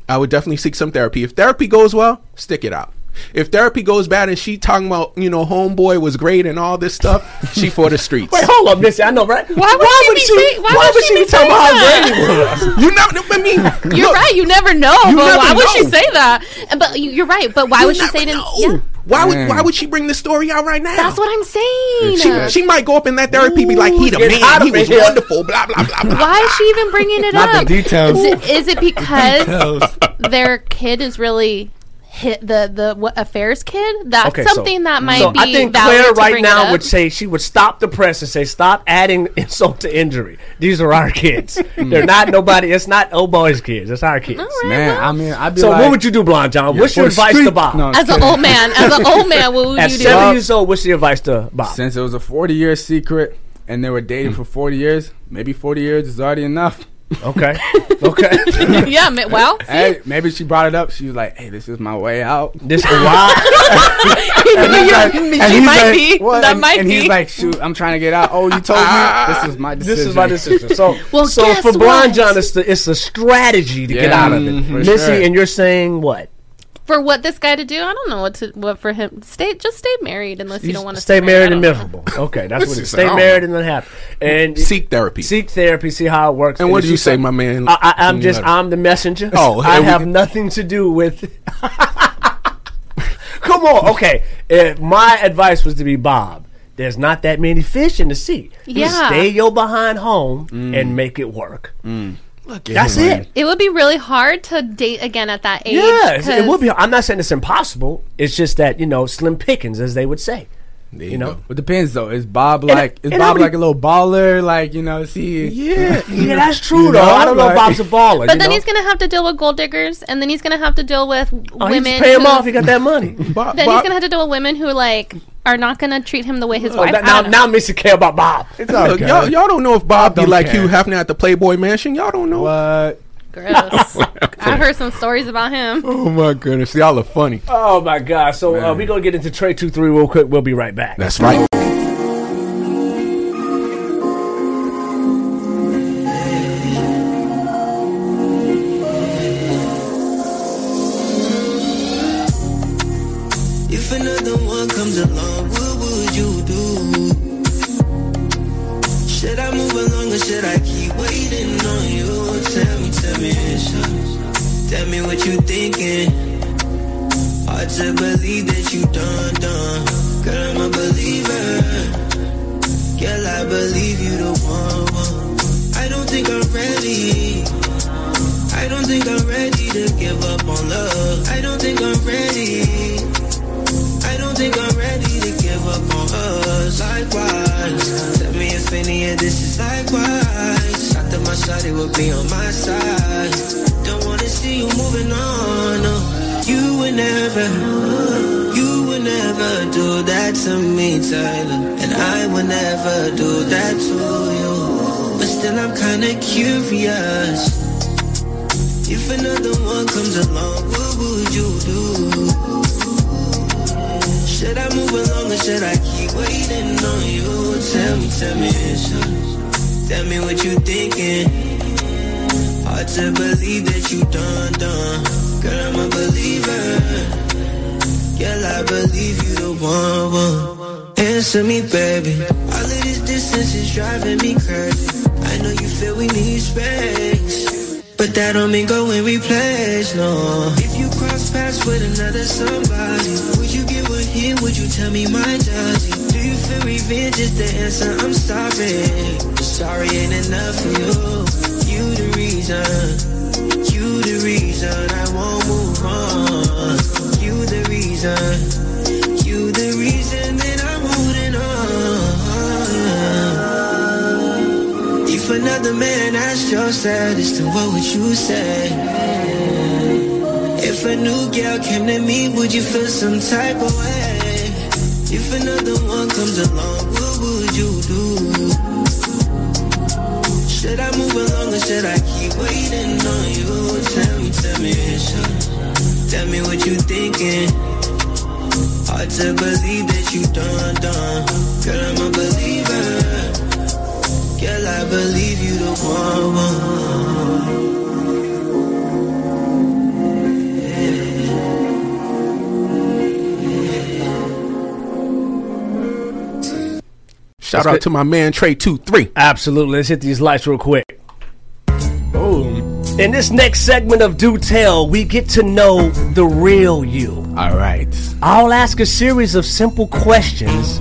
I would definitely seek some therapy. If therapy goes well, stick it out. If therapy goes bad and she talking about you know homeboy was great and all this stuff, she for the streets. Wait, hold up, Missy. I know, right? Why would she be say- why would she be be talking about how great he was? You never. I mean, You're look, right. You never know. You but never why would she say that? But you- you're right. But why You would she say it? In, yeah, Why would Man. Why mm. would she bring this story out right now? that's what I'm saying. she, she might go up in that therapy be like, he the get out man, he was here. wonderful, blah blah blah blah. Why is she even bringing it Not the up? details. Is it, is it because Details. their kid is really hit the the what, affairs kid? That's Okay, so- something that might so be I think valid Claire to right now would say she would stop the press and say, "Stop adding insult to injury. These are our kids. Hmm. They're not nobody. It's not old boys' kids. It's our kids." Man, I mean, I'd be So like, what would you do, Blonde John? Yeah, what's your for the advice to Bob? No, I'm as an old man, as an old man, what would At you do? seven years old, what's your advice to Bob? Since it was a 40 year secret and they were dating hmm. for 40 years, maybe 40 years is already enough. Okay, okay. yeah, ma- well, see? Hey, maybe she brought it up. She was like, "Hey, this is my way out." This is why. And he's like- She and he's might like, be. "What?" That and, might and be. he's like, "Shoot, I'm trying to get out." Oh, you told me this is my decision. This is my decision. So, Well, so guess for Blonde what? John, it's the, it's a strategy to get Yeah, out of it. mhm, for Missy, sure. and you're saying what? For what this guy to do, I don't know what to what for him. Stay just stay married unless you, You don't want to stay married I and miserable. Okay, that's what it is. Stay I married and then happy. And Seek therapy. seek therapy, see how it works. And what do you she say, my man? I, I, I'm Mm, just better. I'm the messenger. Oh, I and we- have nothing to do with. Come on, okay. If my advice was to be Bob, there's not that many fish in the sea. You Yeah. stay your behind home Mm. and make it work. Look That's it. It would be really hard to date again at that age. Yeah, it 'cause- would be. I'm not saying it's impossible. It's just that you know, slim pickings, as they would say. There You know, It depends though. Is Bob And- like is and Bob how like a little baller? Like you know, see. Yeah, yeah, that's true You though. know, I don't know if Bob's a baller. But you then know? he's gonna have to deal with gold diggers, and then he's gonna have to deal with oh, women. pay him off. He got that money. Bob, then Bob- he's gonna have to deal with women who like are not gonna treat him the way his Oh, wife. now, now, now Missy care about Bob. It's Look, okay. y'all, y'all don't know if Bob be like care. Hugh Hefner at the Playboy Mansion. Y'all don't know. What? Gross. I heard some stories about him. Oh my goodness, y'all are funny. Oh my God! So uh, we're gonna get into trade two three real quick. We'll be right back. That's right. Answer me, baby. All of this distance is driving me crazy. I know you feel we need space. But that don't mean go and replace, no. If you cross paths with another somebody, would you get with him? Would you tell me my dirty? Do you feel revenge is the answer? I'm sorry. Sorry ain't enough for you. You the reason. You the reason I won't move on. You the reason. If another man asked your status, then what would you say? If a new girl came to me, would you feel some type of way? If another one comes along, what would you do? Should I move along or should I keep waiting on you? Tell me, tell me. Tell me what you thinking. Hard to believe that you done, done. Girl, I'm a believer. Girl, I believe you the one. one. Shout out to my man Trey Two Three. Absolutely. Let's hit these lights real quick. Boom. In this next segment of Do Tell, we get to know the real you. All right. I'll ask a series of simple questions,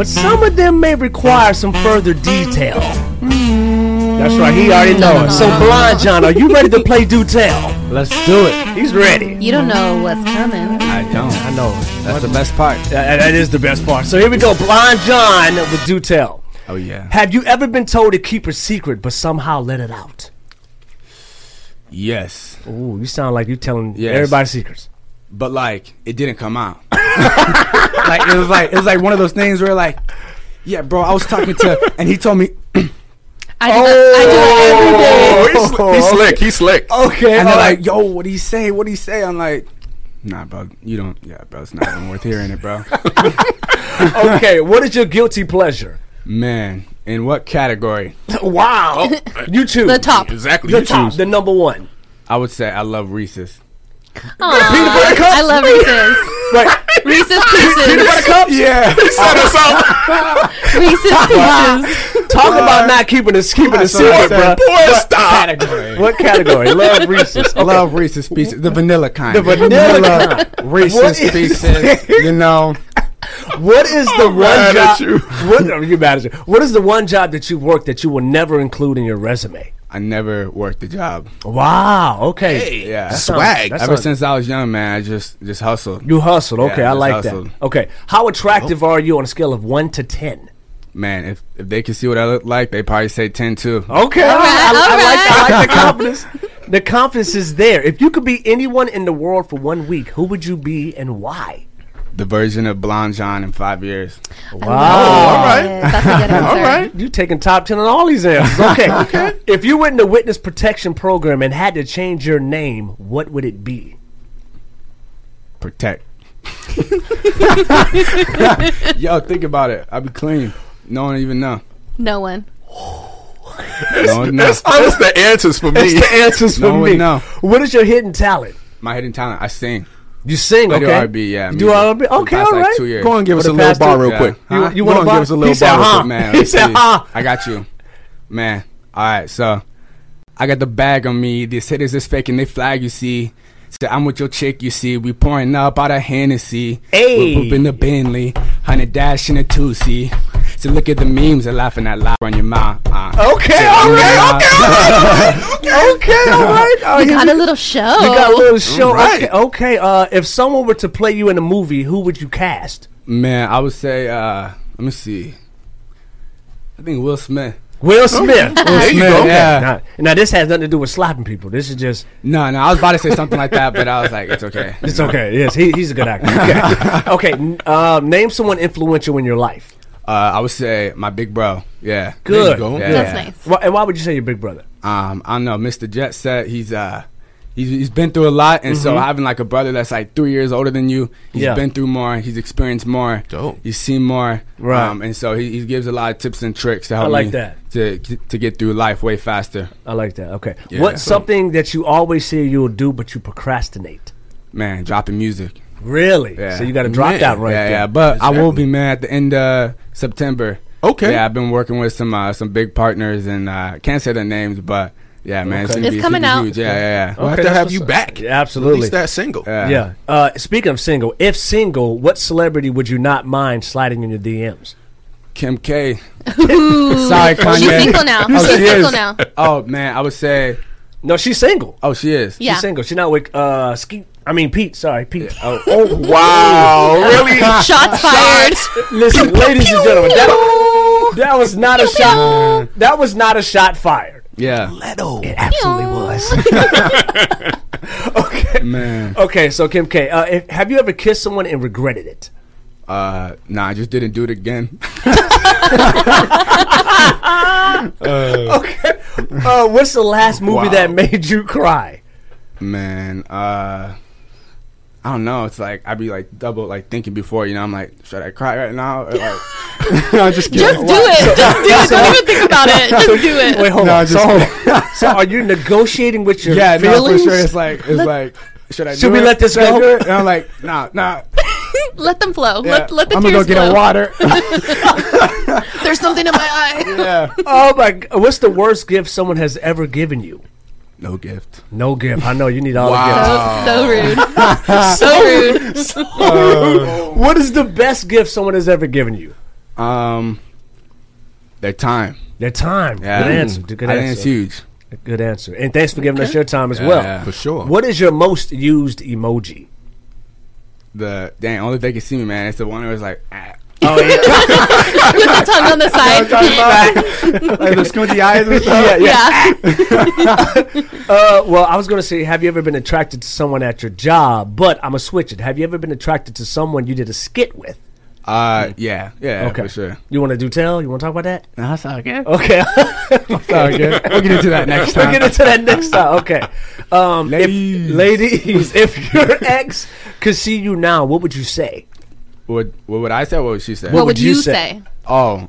but some of them may require some further detail. That's right, he already knows. So, Blonde John, are you ready to play Do Tell? Let's do it. He's ready. You don't know what's coming. I don't. I know. That's the best part. That- that is the best part. So here we go. Blonde John with Do Tell. Oh yeah. Have you ever been told to keep a secret, but somehow let it out? Yes. Ooh, you sound like you're telling Yes. everybody's secrets. But like it didn't come out. like it was like it was like one of those things where like, yeah, bro, I was talking to and he told me I do that, I do that every oh. day. Oh, he's, he's slick. He's slick. Okay. and they're alright. like, yo, what do you say? What do you say? I'm like, nah, bro, you don't yeah, bro, it's not even worth hearing it, bro. okay, what is your guilty pleasure? Man, in what category? wow. Oh, you choose. The top. Exactly. The you top. choose. The number one. I would say I love Reese's. Aw, I love Reese's. Right. Reese's Pieces. Peanut butter cups? Yeah. He set us up. Reese's Pieces. Talk about not keeping it keeping a That's what I secret, bro. said. Boy, stop. Category. What category? Love Reese's. I love Reese's Pieces. The vanilla kind. The vanilla kind. Reese's Pieces. You know. What is the one mad at job? you. What are you mad at you? What is the one job that you worked that you will never include in your resume? I never worked a job. Wow. Okay. Yeah. That sounds- Swag. that Ever sounds- since I was young, man, I just just hustled. you hustled. Okay, Yeah, I just like hustled. that. Okay, how attractive oh. are you on a scale of one to ten? Man, if if they could see what I look like, they probably say ten too. Okay, All all right. I, right, I like, I like the confidence. The confidence is there. If you could be anyone in the world for one week, who would you be and why? The version of Blonde John in five years. Wow. all right. That's a good answer. All right. You taking top ten on all these answers. Okay. okay. If you went in the witness protection program and had to change your name, what would it be? Protect. Yo, think about it. I'll be clean. No one even know. No one. No one know. That's, that's oh, the answers for me. That's the answers for No one me. know. What is your hidden talent? My hidden talent, I sing. You sing, I do okay? R&B, yeah. You do. R&B? Okay, all like, right. two years. Go on, give us a little bar real Yeah. quick. You- Huh? you Go wanna give us a little bar huh. quick. Man, He said, huh. I got you. Man. All right, so I got the bag on me. These hitters is faking. They flag, you see. So I'm with your chick, you see. We pouring up out of Hennessy. Hey. We're in the Bentley. 100 dash in a 2C. So look at the memes. They're laughing at loud on your mouth. Uh, Okay, so all on your right, mouth. Okay, all right. Uh, You got a little show. You got a little show. right. Okay, okay. Uh, if someone were to play you in a movie, who would you cast? Man, I would say, uh, let me see. I think Will Smith. Will Smith. Will Smith, yeah. Now, now, this has nothing to do with slapping people. This is just. No, no, I was about to say something like that, but I was like, it's okay. It's okay. Yes, he, he's a good actor. Okay. okay. Uh, name someone influential in your life. Uh, I would say my big bro. Yeah. Good. go. Yeah. That's nice. Why, and why would you say your big brother? Um, I don't know, Mr. Jet said He's uh, he's he's been through a lot, and so having like a brother that's like three years older than you, he's Mm-hmm. Yeah. been through more, he's experienced more, Dope. he's seen more, Right. Um, and so he, he gives a lot of tips and tricks to help I like me that. to to get through life way faster. I like that. Okay. Yeah. What's something that you always say you'll do, but you procrastinate? Man, dropping music. Really? Yeah. So you got to drop Man. that right yeah, there. yeah. But I will be man at the end of September. Okay. Yeah, I've been working with some uh, some big partners, and uh, can't say their names, but yeah, man, it's, Okay. gonna It's be, coming gonna be out. Huge. Yeah, yeah, yeah. We'll have to have you back. Yeah, absolutely. Release that single. Yeah. Yeah. Uh, speaking of single, if single, what celebrity would you not mind sliding in your DMs? Kim K. Sorry, Kanye. She's single now. Oh, She's she single now. Oh man, I would say. No, she's single. Oh, she is. Yeah. She's single. She's not with uh Skeet. I mean Pete. Sorry, Pete. Oh, Oh wow! really? Shots fired. Listen, ladies and gentlemen, that, that was not a shot. That was not a shot fired. yeah. It absolutely was. okay. Man. Okay. So Kim K, uh, if, have you ever kissed someone and regretted it? Uh, nah, I just didn't do it again. Okay. Uh, what's the last movie Wow. that made you cry? Man, uh, I don't know. It's like I'd be like double like thinking before. You know, I'm like, should I cry right now? Or, like, I'm just kidding. Just do it. Just do it. Don't even think about it. Just do it. Wait, hold No, on. So, hold so are you negotiating with your yeah, no, for sure. It's like it's Let- like should I? Should do we it? let this Should I go? And I'm like, nah, nah. Let them flow. Yeah. Let let the I'm gonna tears go get flow. a water. There's something in my eye. yeah. Oh my! What's the worst gift someone has ever given you? No gift. No gift. I know you need all Wow. So, so rude. so rude. the gifts. what is the best gift someone has ever given you? Um, their time. Their time. Yeah. Good answer. Good I think answer. it's huge. Good answer. And thanks for giving us your time as Yeah, well. yeah. For sure. What is your most used emoji? The dang, only if they can see me, man. It's the one that was like, ah. Oh yeah. With the tongue on the side. like the squinty eyes and stuff. Yeah, yeah. Uh, well, I was going to say, have you ever been attracted to someone at your job? But I'm gonna switch it. Have you ever been attracted to someone you did a skit with? Uh, yeah, yeah, Okay. for sure. You want to do tell? You want to talk about that? No, that's all good. Okay. That's all good. We'll get into that next time. We'll get into that next time. Okay. Um, if- Ladies. ladies, if your ex could see you now, what would you say? What, what would I say? What would she say? What, would you say? Oh.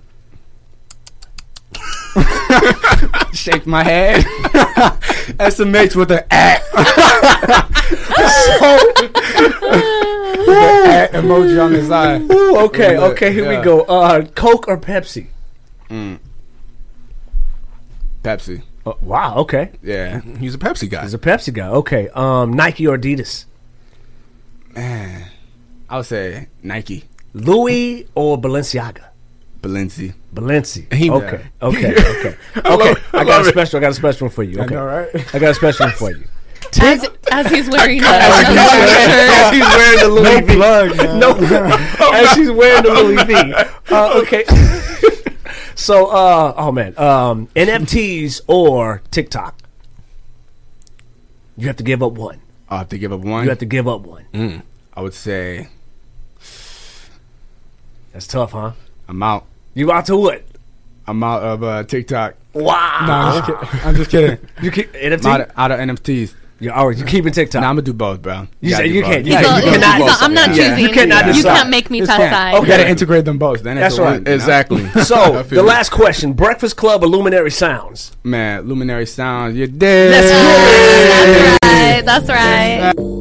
Shake my head. SMH with an at. the at emoji on his eye. Ooh, okay, Look, okay, here yeah. we go. Uh, Coke or Pepsi? Pepsi. Uh, wow, okay. Yeah. He's a Pepsi guy. He's a Pepsi guy. Okay. Um, Nike or Adidas? Man. I would say Nike. Louis or Balenciaga? Balenci. Balenci. He- okay. Okay. Okay. Okay. I, got love a it. special. I got a special one for you. I Okay. know, right? I got a special one for you. As, as he's wearing a, As he's wearing the Louis V. plug. No, as she's wearing the Louis V. Uh, okay. so, uh, oh man, um, NFTs or TikTok? You have to give up one. I have to give up one. You have to give up one. I would say That's tough, huh? I'm out. You out to what? I'm out of uh, TikTok. Wow. No, I'm just kidding. I'm just kidding. You keep NFT. Out of, out of NFTs. You're, all right, you keeping TikTok. Nah, I'm gonna do both, bro. You gotta say you can't- Yeah, you So, can't- you you gotta do cannot- both. I'm not Yeah. choosing. You cannot You can't make me Just pass can't. You gotta integrate them both. Then That's right. win. Exactly. So, the last question: Breakfast Club or Luminary Sounds? Man, Luminary Sounds, you're dead. That's right. That's right. And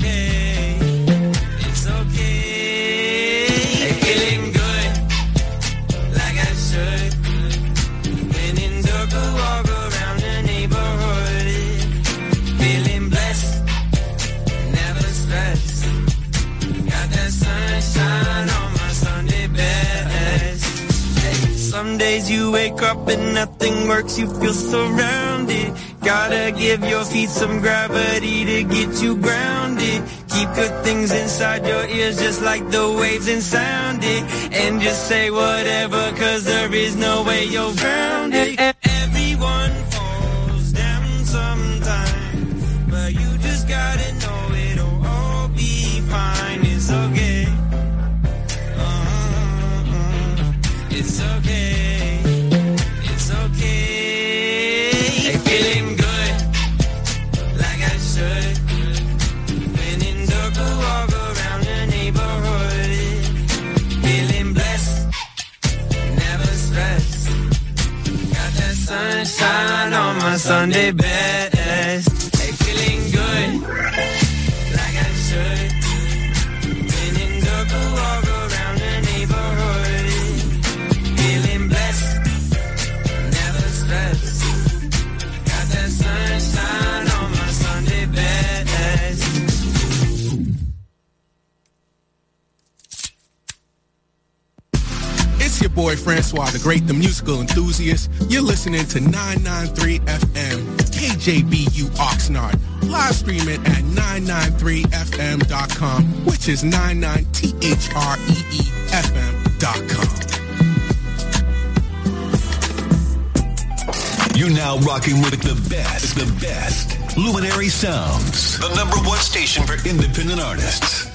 Some days you wake up and nothing works, you feel surrounded. Gotta give your feet some gravity to get you grounded. Keep good things inside your ears just like the waves and sound it. And just say whatever, cause there is no way you're grounded. Everyone sunshine on my Sunday best. Francois the Great, the musical enthusiast. You're listening to 993 FM, KJBU Oxnard. Live streaming at 993fm.com, which is 99THREEFM.com. You're now rocking with the best, the best. Luminary Sounds, the number one station for independent artists.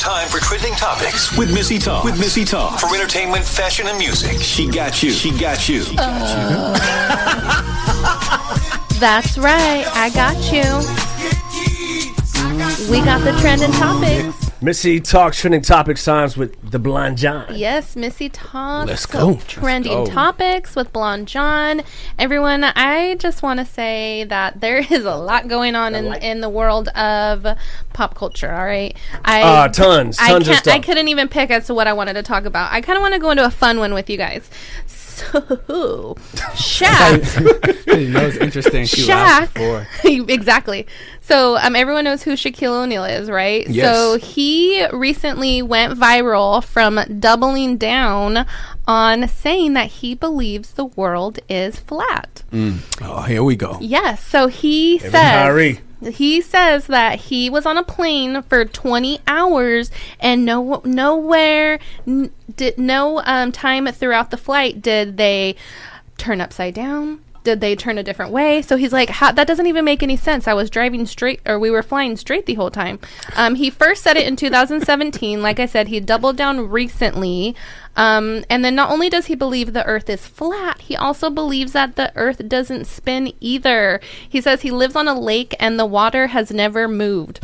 Time for trending topics with Missy Talk. With Missy Talk for entertainment, fashion, and music. She got you. She got you. That's right. I got you. We got the trending topics. Missy talks trending topics times with the Blonde John. Yes, Missy talks. Let's go. Trending Let's go. topics with Blonde John. Everyone, I just want to say that there is a lot going on in, in the world of pop culture. All right, I Uh, tons, I tons of can't- I couldn't even pick as to what I wanted to talk about. I kind of want to go into a fun one with you guys. So, Shaq. you know it's interesting. Shaq. exactly. So um, everyone knows who Shaquille O'Neal is, right? Yes. So he recently went viral from doubling down on saying that he believes the world is flat. Oh, here we go. Yes. So he Kevin says Kyrie. He says that he was on a plane for 20 hours and no nowhere n- did no um, time throughout the flight did they turn upside down did they turn a different way so he's like How, that doesn't even make any sense i was driving straight or we were flying straight the whole time um, he first said it in 2017 like i said he doubled down recently um, and then not only does he believe the earth is flat, he also believes that the earth doesn't spin either. He says he lives on a lake and the water has never moved.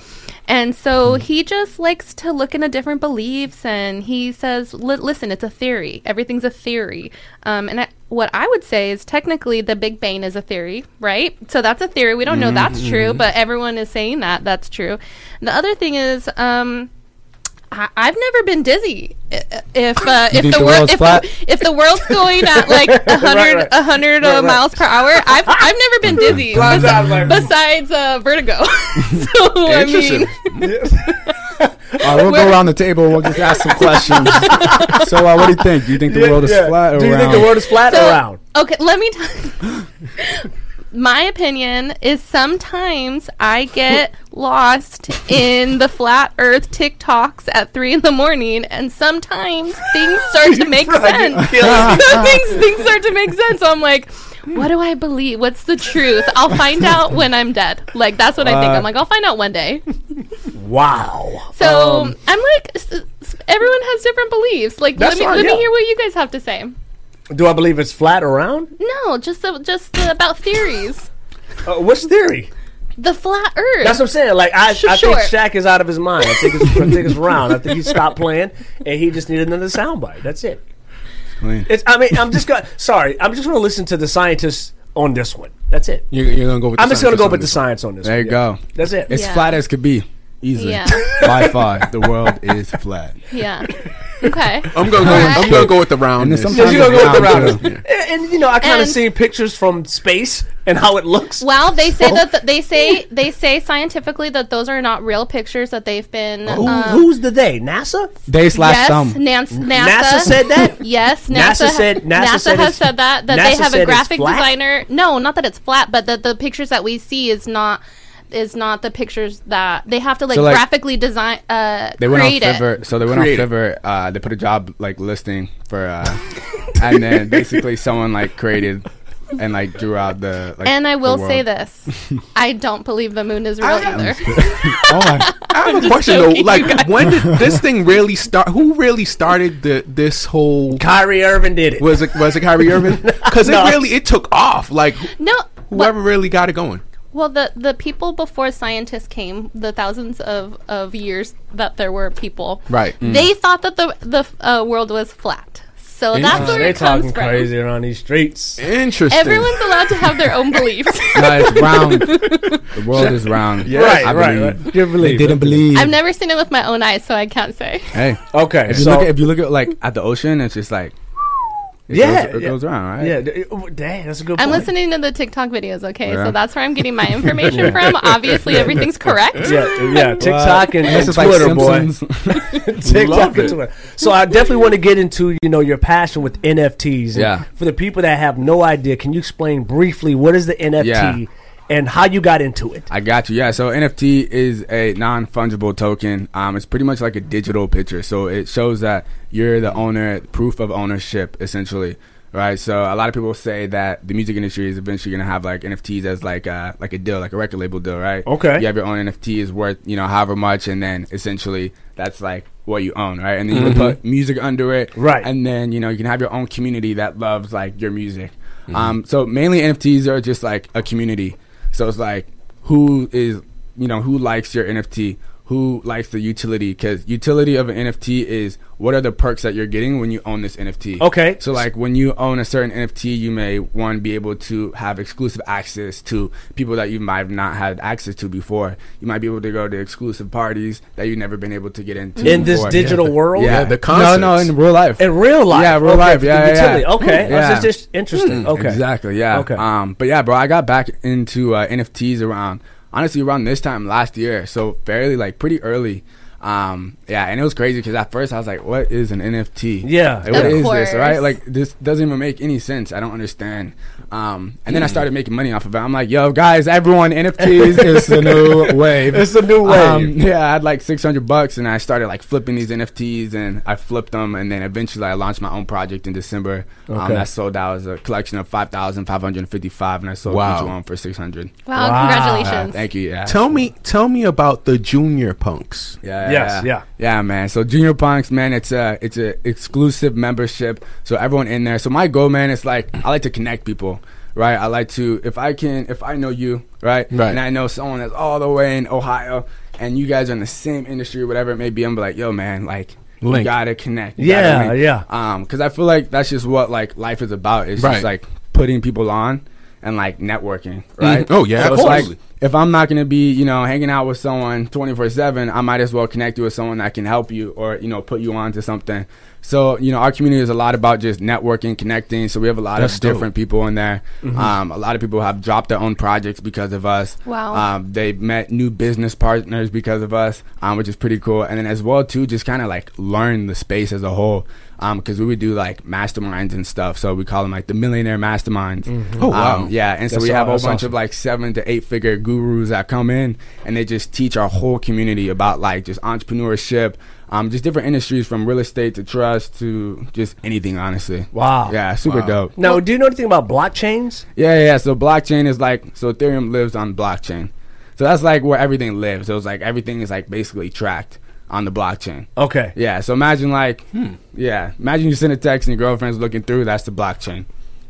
And so he just likes to look into different beliefs and he says, listen, it's a theory. Everything's a theory. Um, and I, what I would say is technically the Big Bang is a theory, right? So that's a theory. We don't know that's true, Mhm. but everyone is saying that that's true. The other thing is, um, I, I've never been dizzy. If uh, if the, the world world's if, the, if the world's going at like a hundred Right, right. a hundred uh, Right, right. miles per hour, I've I've never been dizzy. Blind besi- John's like- besides uh, vertigo. so I mean, All right, we'll go around the table. We'll just ask some questions. so, uh, what do you think? Do you think the Yeah, world is yeah. flat or Do you think the world is flat or So- round? Okay, let me. T- My opinion is sometimes I get lost in the flat Earth TikToks at three in the morning, and sometimes things start to make sense. things things start to make sense. So I'm like, what do I believe? What's the truth? I'll find out when I'm dead. Like that's what I think. Uh, I'm like, I'll find out one day. Wow. So Um, I'm like, s- s- everyone has different beliefs. Like, let me let yeah. me hear what you guys have to say. Do I believe it's flat or round? No, just uh, just uh, about theories. Uh, what's theory? The flat Earth. That's what I'm saying. Like I, Sh- I sure. think Shaq is out of his mind. I think it's, I think it's round. I think he stopped playing and he just needed another soundbite. That's it. It's. I mean, I'm just gonna. Sorry, I'm just gonna listen to the scientists on this one. That's it. You're, you're gonna go with. I'm the just gonna go on with the science on this. There one, you yeah. go. That's it. It's Yeah. flat as could be. Easily. Yeah. By far, the world is flat. Yeah. Okay. I'm gonna go. I'm gonna go with the round. And then Yeah, you gonna go with the round, round. too. And, and, you know, I kind of And- seen pictures from space and how it looks. Well, they say So- that th- they say they say scientifically that those are not real pictures that they've been. Who, um, who's the they? NASA? They slash yes, some. Nance, NASA, NASA said that? Yes, NASA, NASA said- NASA said has said that that NASA they have a graphic designer. No, not that it's flat, but that the pictures that we see is not is not the pictures that they have to like, So, like, graphically design uh They went on create it. Fiverr, so they went Create it. on Fiverr. Uh, they put a job like listing for, uh, and then basically someone like created and like drew out the. Like, and I will say this: I don't believe the moon is real either. oh my! I have a question though. Like, when did this thing really start? Who really started the this whole? Kyrie Irving did it. Was it was it Kyrie Irving? Because No. it really it took off. Like No, whoever really got it going. Well, the the people before scientists came, the thousands of, of years that there were people, Right. Mm. They thought that the the uh, world was flat. So that's where they it comes talking from. crazy around these streets. Interesting. Everyone's allowed to have their own beliefs. No, it's round. the world is round. Yeah. Right, I right, believe. right. You believe They didn't it. believe. I've never seen it with my own eyes, so I can't say. Hey, Okay, If you so look, at, if you look at like at the ocean, it's just like It yeah, goes, it yeah. goes around, right? Yeah, d- oh, dang, that's a good I'm point. listening to the TikTok videos, okay? Yeah. So that's where I'm getting my information from. Obviously, everything's correct. Yeah, yeah, TikTok and, and Twitter, boy. TikTok and. Twitter. So I definitely want to get into you know your passion with NFTs. And Yeah. For the people that have no idea, can you explain briefly what is the NFT Yeah. And how you got into it? I got you. Yeah. So NFT is a non fungible token. Um, it's pretty much like a digital picture. So it shows that you're the owner, proof of ownership, essentially. Right. So a lot of people say that the music industry is eventually going to have like NFTs as like a, like a deal, like a record label deal, right? Okay. You have your own NFT is worth you know however much, and then essentially that's like what you own, right? And then you Mhm. can put music under it, Right. And then you know you can have your own community that loves like your music. Um, so mainly NFTs are just like a community. So it's like who is you know who likes your NFT, who likes the utility because utility of an NFT is what are the perks that you're getting when you own this NFT. Okay. So like when you own a certain NFT, you may one be able to have exclusive access to people that you might have not had access to before. You might be able to go to exclusive parties that you've never been able to get into In this before. digital world? Yeah, Yeah, the no, no, in real life. In real life? Yeah, real Okay, life. Yeah, yeah, utility. yeah. Okay. Yeah. That's just interesting. Mm, Okay. Exactly. Yeah. Okay. Um, but yeah, bro, I got back into uh, NFTs around honestly around this time last year, so fairly like pretty early. Um, yeah, and it was crazy because at first I was like, "What is an NFT? Yeah. Like, what Of is course. this? Right? Like this doesn't even make any sense. I don't understand." Um, and then I started making money off of it. I'm like, "Yo, guys, everyone, NFTs is the new wave. It's the new wave. Um, yeah, I had like 600 bucks, and I started like flipping these NFTs, and I flipped them, and then eventually I launched my own project in December. Um, Okay. that sold out as a collection of 5,555, and I sold Wow. each one for 600. Wow, Wow. congratulations. Thank you. Yeah. Tell me, tell me about the junior punks. Yeah, Yes, yeah, yeah, man. So Junior Punks, man, it's a it's a exclusive membership. So everyone in there. So my goal, man, is like I like to connect people, right? I like to if I can if I know you, right, Right. and I know someone that's all the way in Ohio, and you guys are in the same industry, whatever it may be. I'm like, yo, man, like. You gotta connect. You Yeah, gotta yeah. Um, because I feel like that's just what like life is about. It's Right. just like putting people on and like networking, right? Oh, yeah, So it's like if I'm not going to be, you know, hanging out with someone 24 7, I might as well connect you with someone that can help you or, you know, put you on to something. So, you know, our community is a lot about just networking, connecting. So we have a lot That's of dope. different people in there. Um, a lot of people have dropped their own projects because of us. Wow. Um, they met new business partners because of us, um, which is pretty cool. And then as well, too, just kind of like learn the space as a whole. Because we would do like masterminds and stuff. So we call them like the millionaire masterminds. Oh, wow. Um, yeah. And so That's we have a whole bunch awesome. of like seven to eight figure gurus that come in and they just teach our whole community about like just entrepreneurship, um, just different industries from real estate to trust to just anything, honestly. Wow. Yeah, super Wow. dope. Now, do you know anything about blockchains? Yeah, yeah, yeah. So blockchain is like so Ethereum lives on blockchain. So that's like where everything lives. So it's like everything is like basically tracked on the blockchain. Okay. Yeah. So imagine like, hmm. yeah, imagine you send a text and your girlfriend's looking through. That's the blockchain.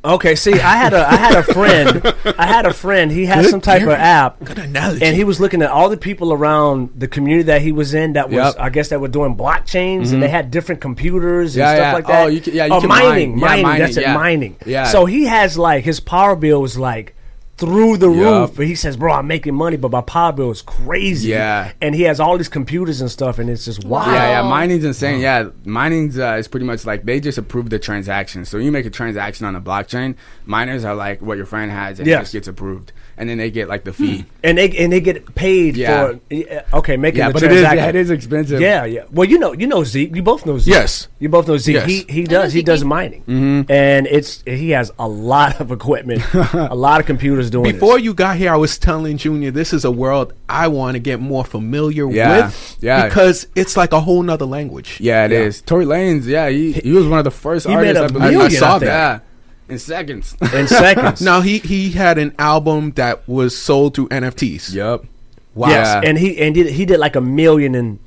Okay, see, I had a I had a friend. I had a friend. He had Good some type of app, Good analogy. and he was looking at all the people around the community that he was in. That was, Yep. I guess, that were doing blockchains, and they mm-hmm. had different computers and Yeah, stuff yeah. like that. Oh, you can- yeah, you oh, can mining, mine. Yeah, mining. mining, That's it, mining. Yeah. So he has like his power bill was like through the Yup. roof. But he says, "Bro, I'm making money, but my power bill is crazy." Yeah. and he has all these computers and stuff, and it's just wild. Yeah, yeah. Wow. Mining's insane. Yeah, mining's uh, is pretty much like they just approve the transaction. So you make a transaction on a blockchain. Miners are like what your friend has, and it just gets approved, and then they get like the fee. and they and they get paid Yeah. for okay making Yeah, the but it is transaction. yeah, it is expensive. Yeah, yeah. Well, you know, you know Zeke. You both know Zeke. Yes. you both know Zeke. Yes. He he does he does mining, Mm-hmm. and it's he has a lot of equipment, a lot of computers doing it. Before this. you got here, I was telling Junior this is a world I want to get more familiar Yeah, with. yeah. Because it's like a whole nother language. Yeah, it is. Tory Lanez, yeah, he, he was one of the first He made artists. a I believe. million, I I think. Yeah, in seconds. in seconds. Now he he had an album that was sold through NFTs. yep. Wow. Yes, and he and did, he did like a million in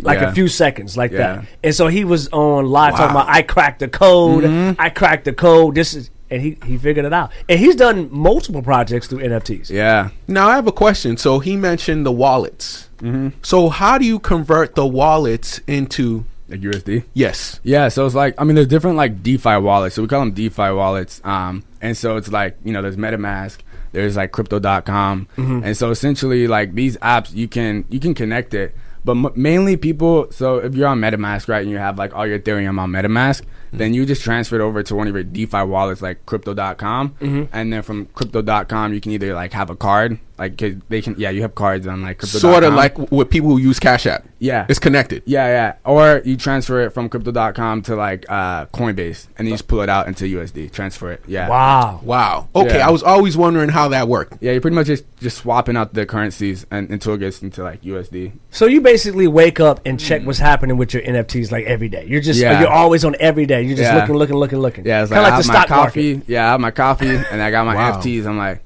like Yeah. a few seconds, like Yeah. that. And so he was on live talking about, "I cracked the code. Mm-hmm. I cracked the code. This is." And he, he figured it out. And he's done multiple projects through NFTs. Yeah. Now I have a question. So he mentioned the wallets. Mm-hmm. So how do you convert the wallets into Like USD. yes? Yeah, so it's like I mean, there's different like DeFi wallets. So we call them DeFi wallets. Um, and so it's like you know, there's MetaMask, there's like Crypto.com, and so essentially like these apps, you can you can connect it, but m- mainly people. So if you're on MetaMask, right, and you have like all your Ethereum on MetaMask, then you just transfer it over to one of your DeFi wallets like Crypto.com, Mhm. and then from Crypto.com you can either like have a card, like 'cause they can, yeah, you have cards on like Crypto.com. Sort of like with people who use Cash App. Yeah. It's connected. Yeah, yeah. Or you transfer it from crypto.com to like uh, Coinbase and you just pull it out into USD, transfer it. Yeah. Wow. Wow okay, Yeah. I was always wondering how that worked. Yeah, you're pretty much just, just swapping out the currencies and, until it gets into like USD. So you basically wake up and check what's happening with your NFTs like every day. You're just Yeah. you're always on every day. You're just Yeah. looking, looking, looking, looking. Yeah, it's Kinda like, I like have the my stock coffee. market. Yeah, I have my coffee and I got my Wow. FTs. I'm like,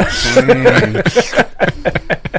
dang.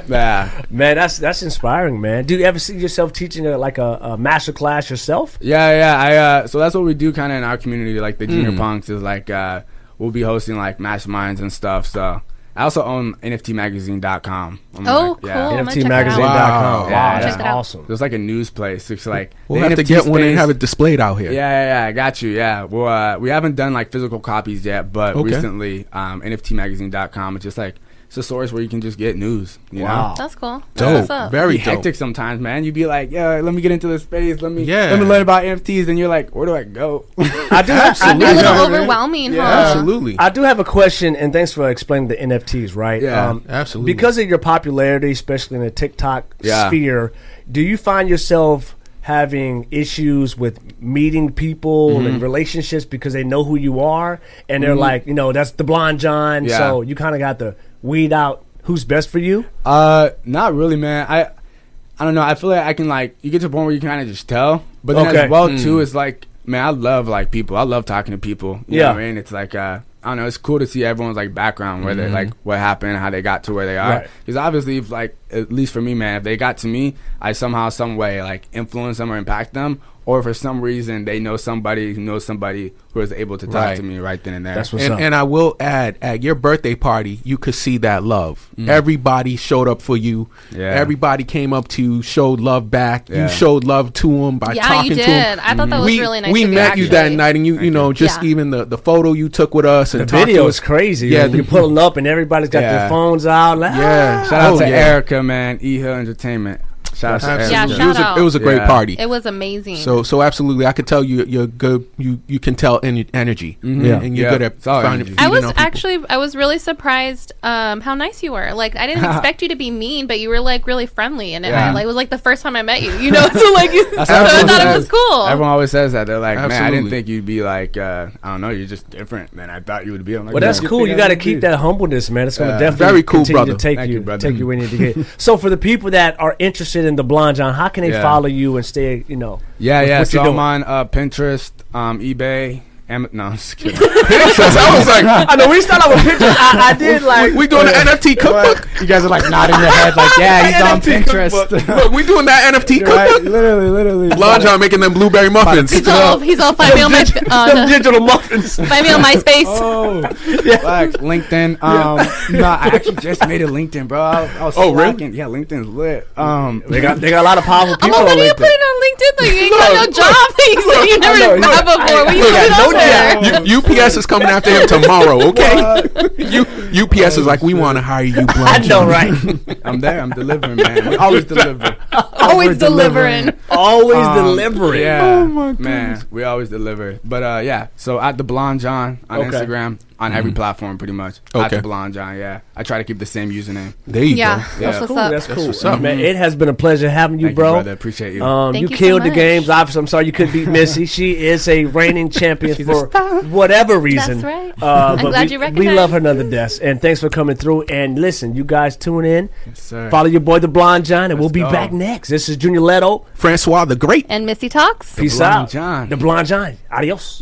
yeah. Man, that's that's inspiring, man. Do you ever see yourself teaching a, like a, a master class yourself? Yeah, yeah. I uh, so that's what we do kind of in our community, like the junior Mm. punks is like uh, we'll be hosting like masterminds and stuff. So I also own NFTmagazine.com. I'm Oh, like, cool. I'm gonna check that out. NFTmagazine.com. Wow, Yeah, that's yeah. awesome. There's like a news place. It's like We'll the have to NFT get one and have it displayed out here. Yeah, yeah, yeah. I got you. Yeah. Well, uh, we haven't done like physical copies yet, but Okay. recently, um, NFTmagazine.com. It's just like it's a source where you can just get news. You Wow. know? That's cool. Dope. What's up? Very It'd dope. hectic sometimes, man. You'd be like, yeah, let me get into this space. Let me, Yeah. let me learn about NFTs, and you're like, where do I go? I do. It'd be a little overwhelming, Yeah. huh? Absolutely. I do have a question, and thanks for explaining the NFTs. Right? Yeah, absolutely. Because of your popularity, especially in the TikTok Yeah. sphere, do you find yourself having issues with meeting people Mhm. and relationships because they know who you are, and they're Mhm. like, you know, that's the blonde John. Yeah. So you kind of got to weed out who's best for you. Uh, not really, man. I, I don't know. I feel like I can like you get to a point where you kind of just tell. But then Okay. as well Mm. too, it's like man, I love like people. I love talking to people. You Yeah. know what I mean? It's like uh, I don't know. It's cool to see everyone's like background, where they Mhm. like what happened, how they got to where they are. Right. Because obviously, if like at least for me, man, if they got to me, I somehow, some way, like influence them or impact them. Or for some reason they know somebody who knows somebody who is able to talk Right. to me right then and there. That's what's and, up. and I will add, at your birthday party, you could see that love. Mm. Everybody showed up for you. Yeah. Everybody came up to you, showed love back. Yeah. You showed love to them by Yeah, talking you to did. them. I thought that was we, really nice We of you, met you that night, and you, you know, just Yeah. even the, the photo you took with us and The video us. is crazy. Yeah, Yeah, you're pulling up and everybody's got Yeah. their phones out. Like, Yeah. Shout out Oh, to yeah. Erica, man. E Hill Entertainment. Shout out to Absolutely. Erica. Yeah, it was shout a, it was a great Yeah. party. It was amazing. So so absolutely, I could tell you you're good. You you can tell en- energy, Mhm. Yeah. and you're Yeah. good at It's all finding. I was actually I was really surprised um, how nice you were. Like I didn't expect you to be mean, but you were like really friendly, and it, Yeah. like, it was like the first time I met you. You know, so like you, so I thought it was cool. Everyone always says that. They're like, man, I didn't think you'd be like, uh, I don't know, you're just different than I thought you would be. I'm like, Well, that's "Yeah, cool. You got to keep that humbleness, man. It's going to definitely Very cool, continue brother. to take you, you, take you where you need to get. so, for the people that are interested in the Blonde John, how can they Yeah. follow you and stay? You know, Yeah, yeah. So you're I'm on uh, Pinterest, um, eBay. Am- no, I'm just kidding. I was like, I know we started with pictures. I, I did like we doing the NFT cookbook. you guys are like nodding your head, like, yeah, he's on NFT Pinterest. cookbook. Look, we doing that NFT Right, cookbook. literally, literally. Blonde John making them blueberry muffins. he's all he's all find me on my uh, them the- digital muffins. find me on MySpace. Oh, facts. LinkedIn. Um, no, I actually just made a LinkedIn, bro. I, was- I was Oh, really? slacking. Yeah, LinkedIn's lit. Um, They got they got a lot of powerful I'm people like, on when you LinkedIn. putting it on LinkedIn? Like, you ain't got no job. You said you never I know, had before. When you I- put it on U- UPS is coming after him tomorrow. Okay, U- UPS is like, we want to hire you. Blonde I know, right? I'm there. I'm delivering, man. We always deliver. Always delivering. Always Um, delivering. Yeah, Oh my man, we always deliver. But uh, yeah, so at the Blonde John on Okay. Instagram, on every platform, pretty much. At Okay. the Blonde John, yeah. I try to keep the same username. There you Yeah, go. that's Yeah. what's Cool, up. that's cool. what's up. Man, it has been a pleasure having you, Thank bro. you, brother. Appreciate you. Um, Thank you you so killed the much. games. Obviously, I'm sorry you couldn't beat Missy. She is a reigning champion for whatever reason. That's right. Uh, I'm but glad we, you we love her nonetheless. And thanks for coming through. And listen, you guys tune in. Yes, sir. Follow your boy, the Blonde John, and we'll be go. back next. This is Junior Leto. Francois the Great. And Missy talks. Peace out. John. The Blonde John. Adios.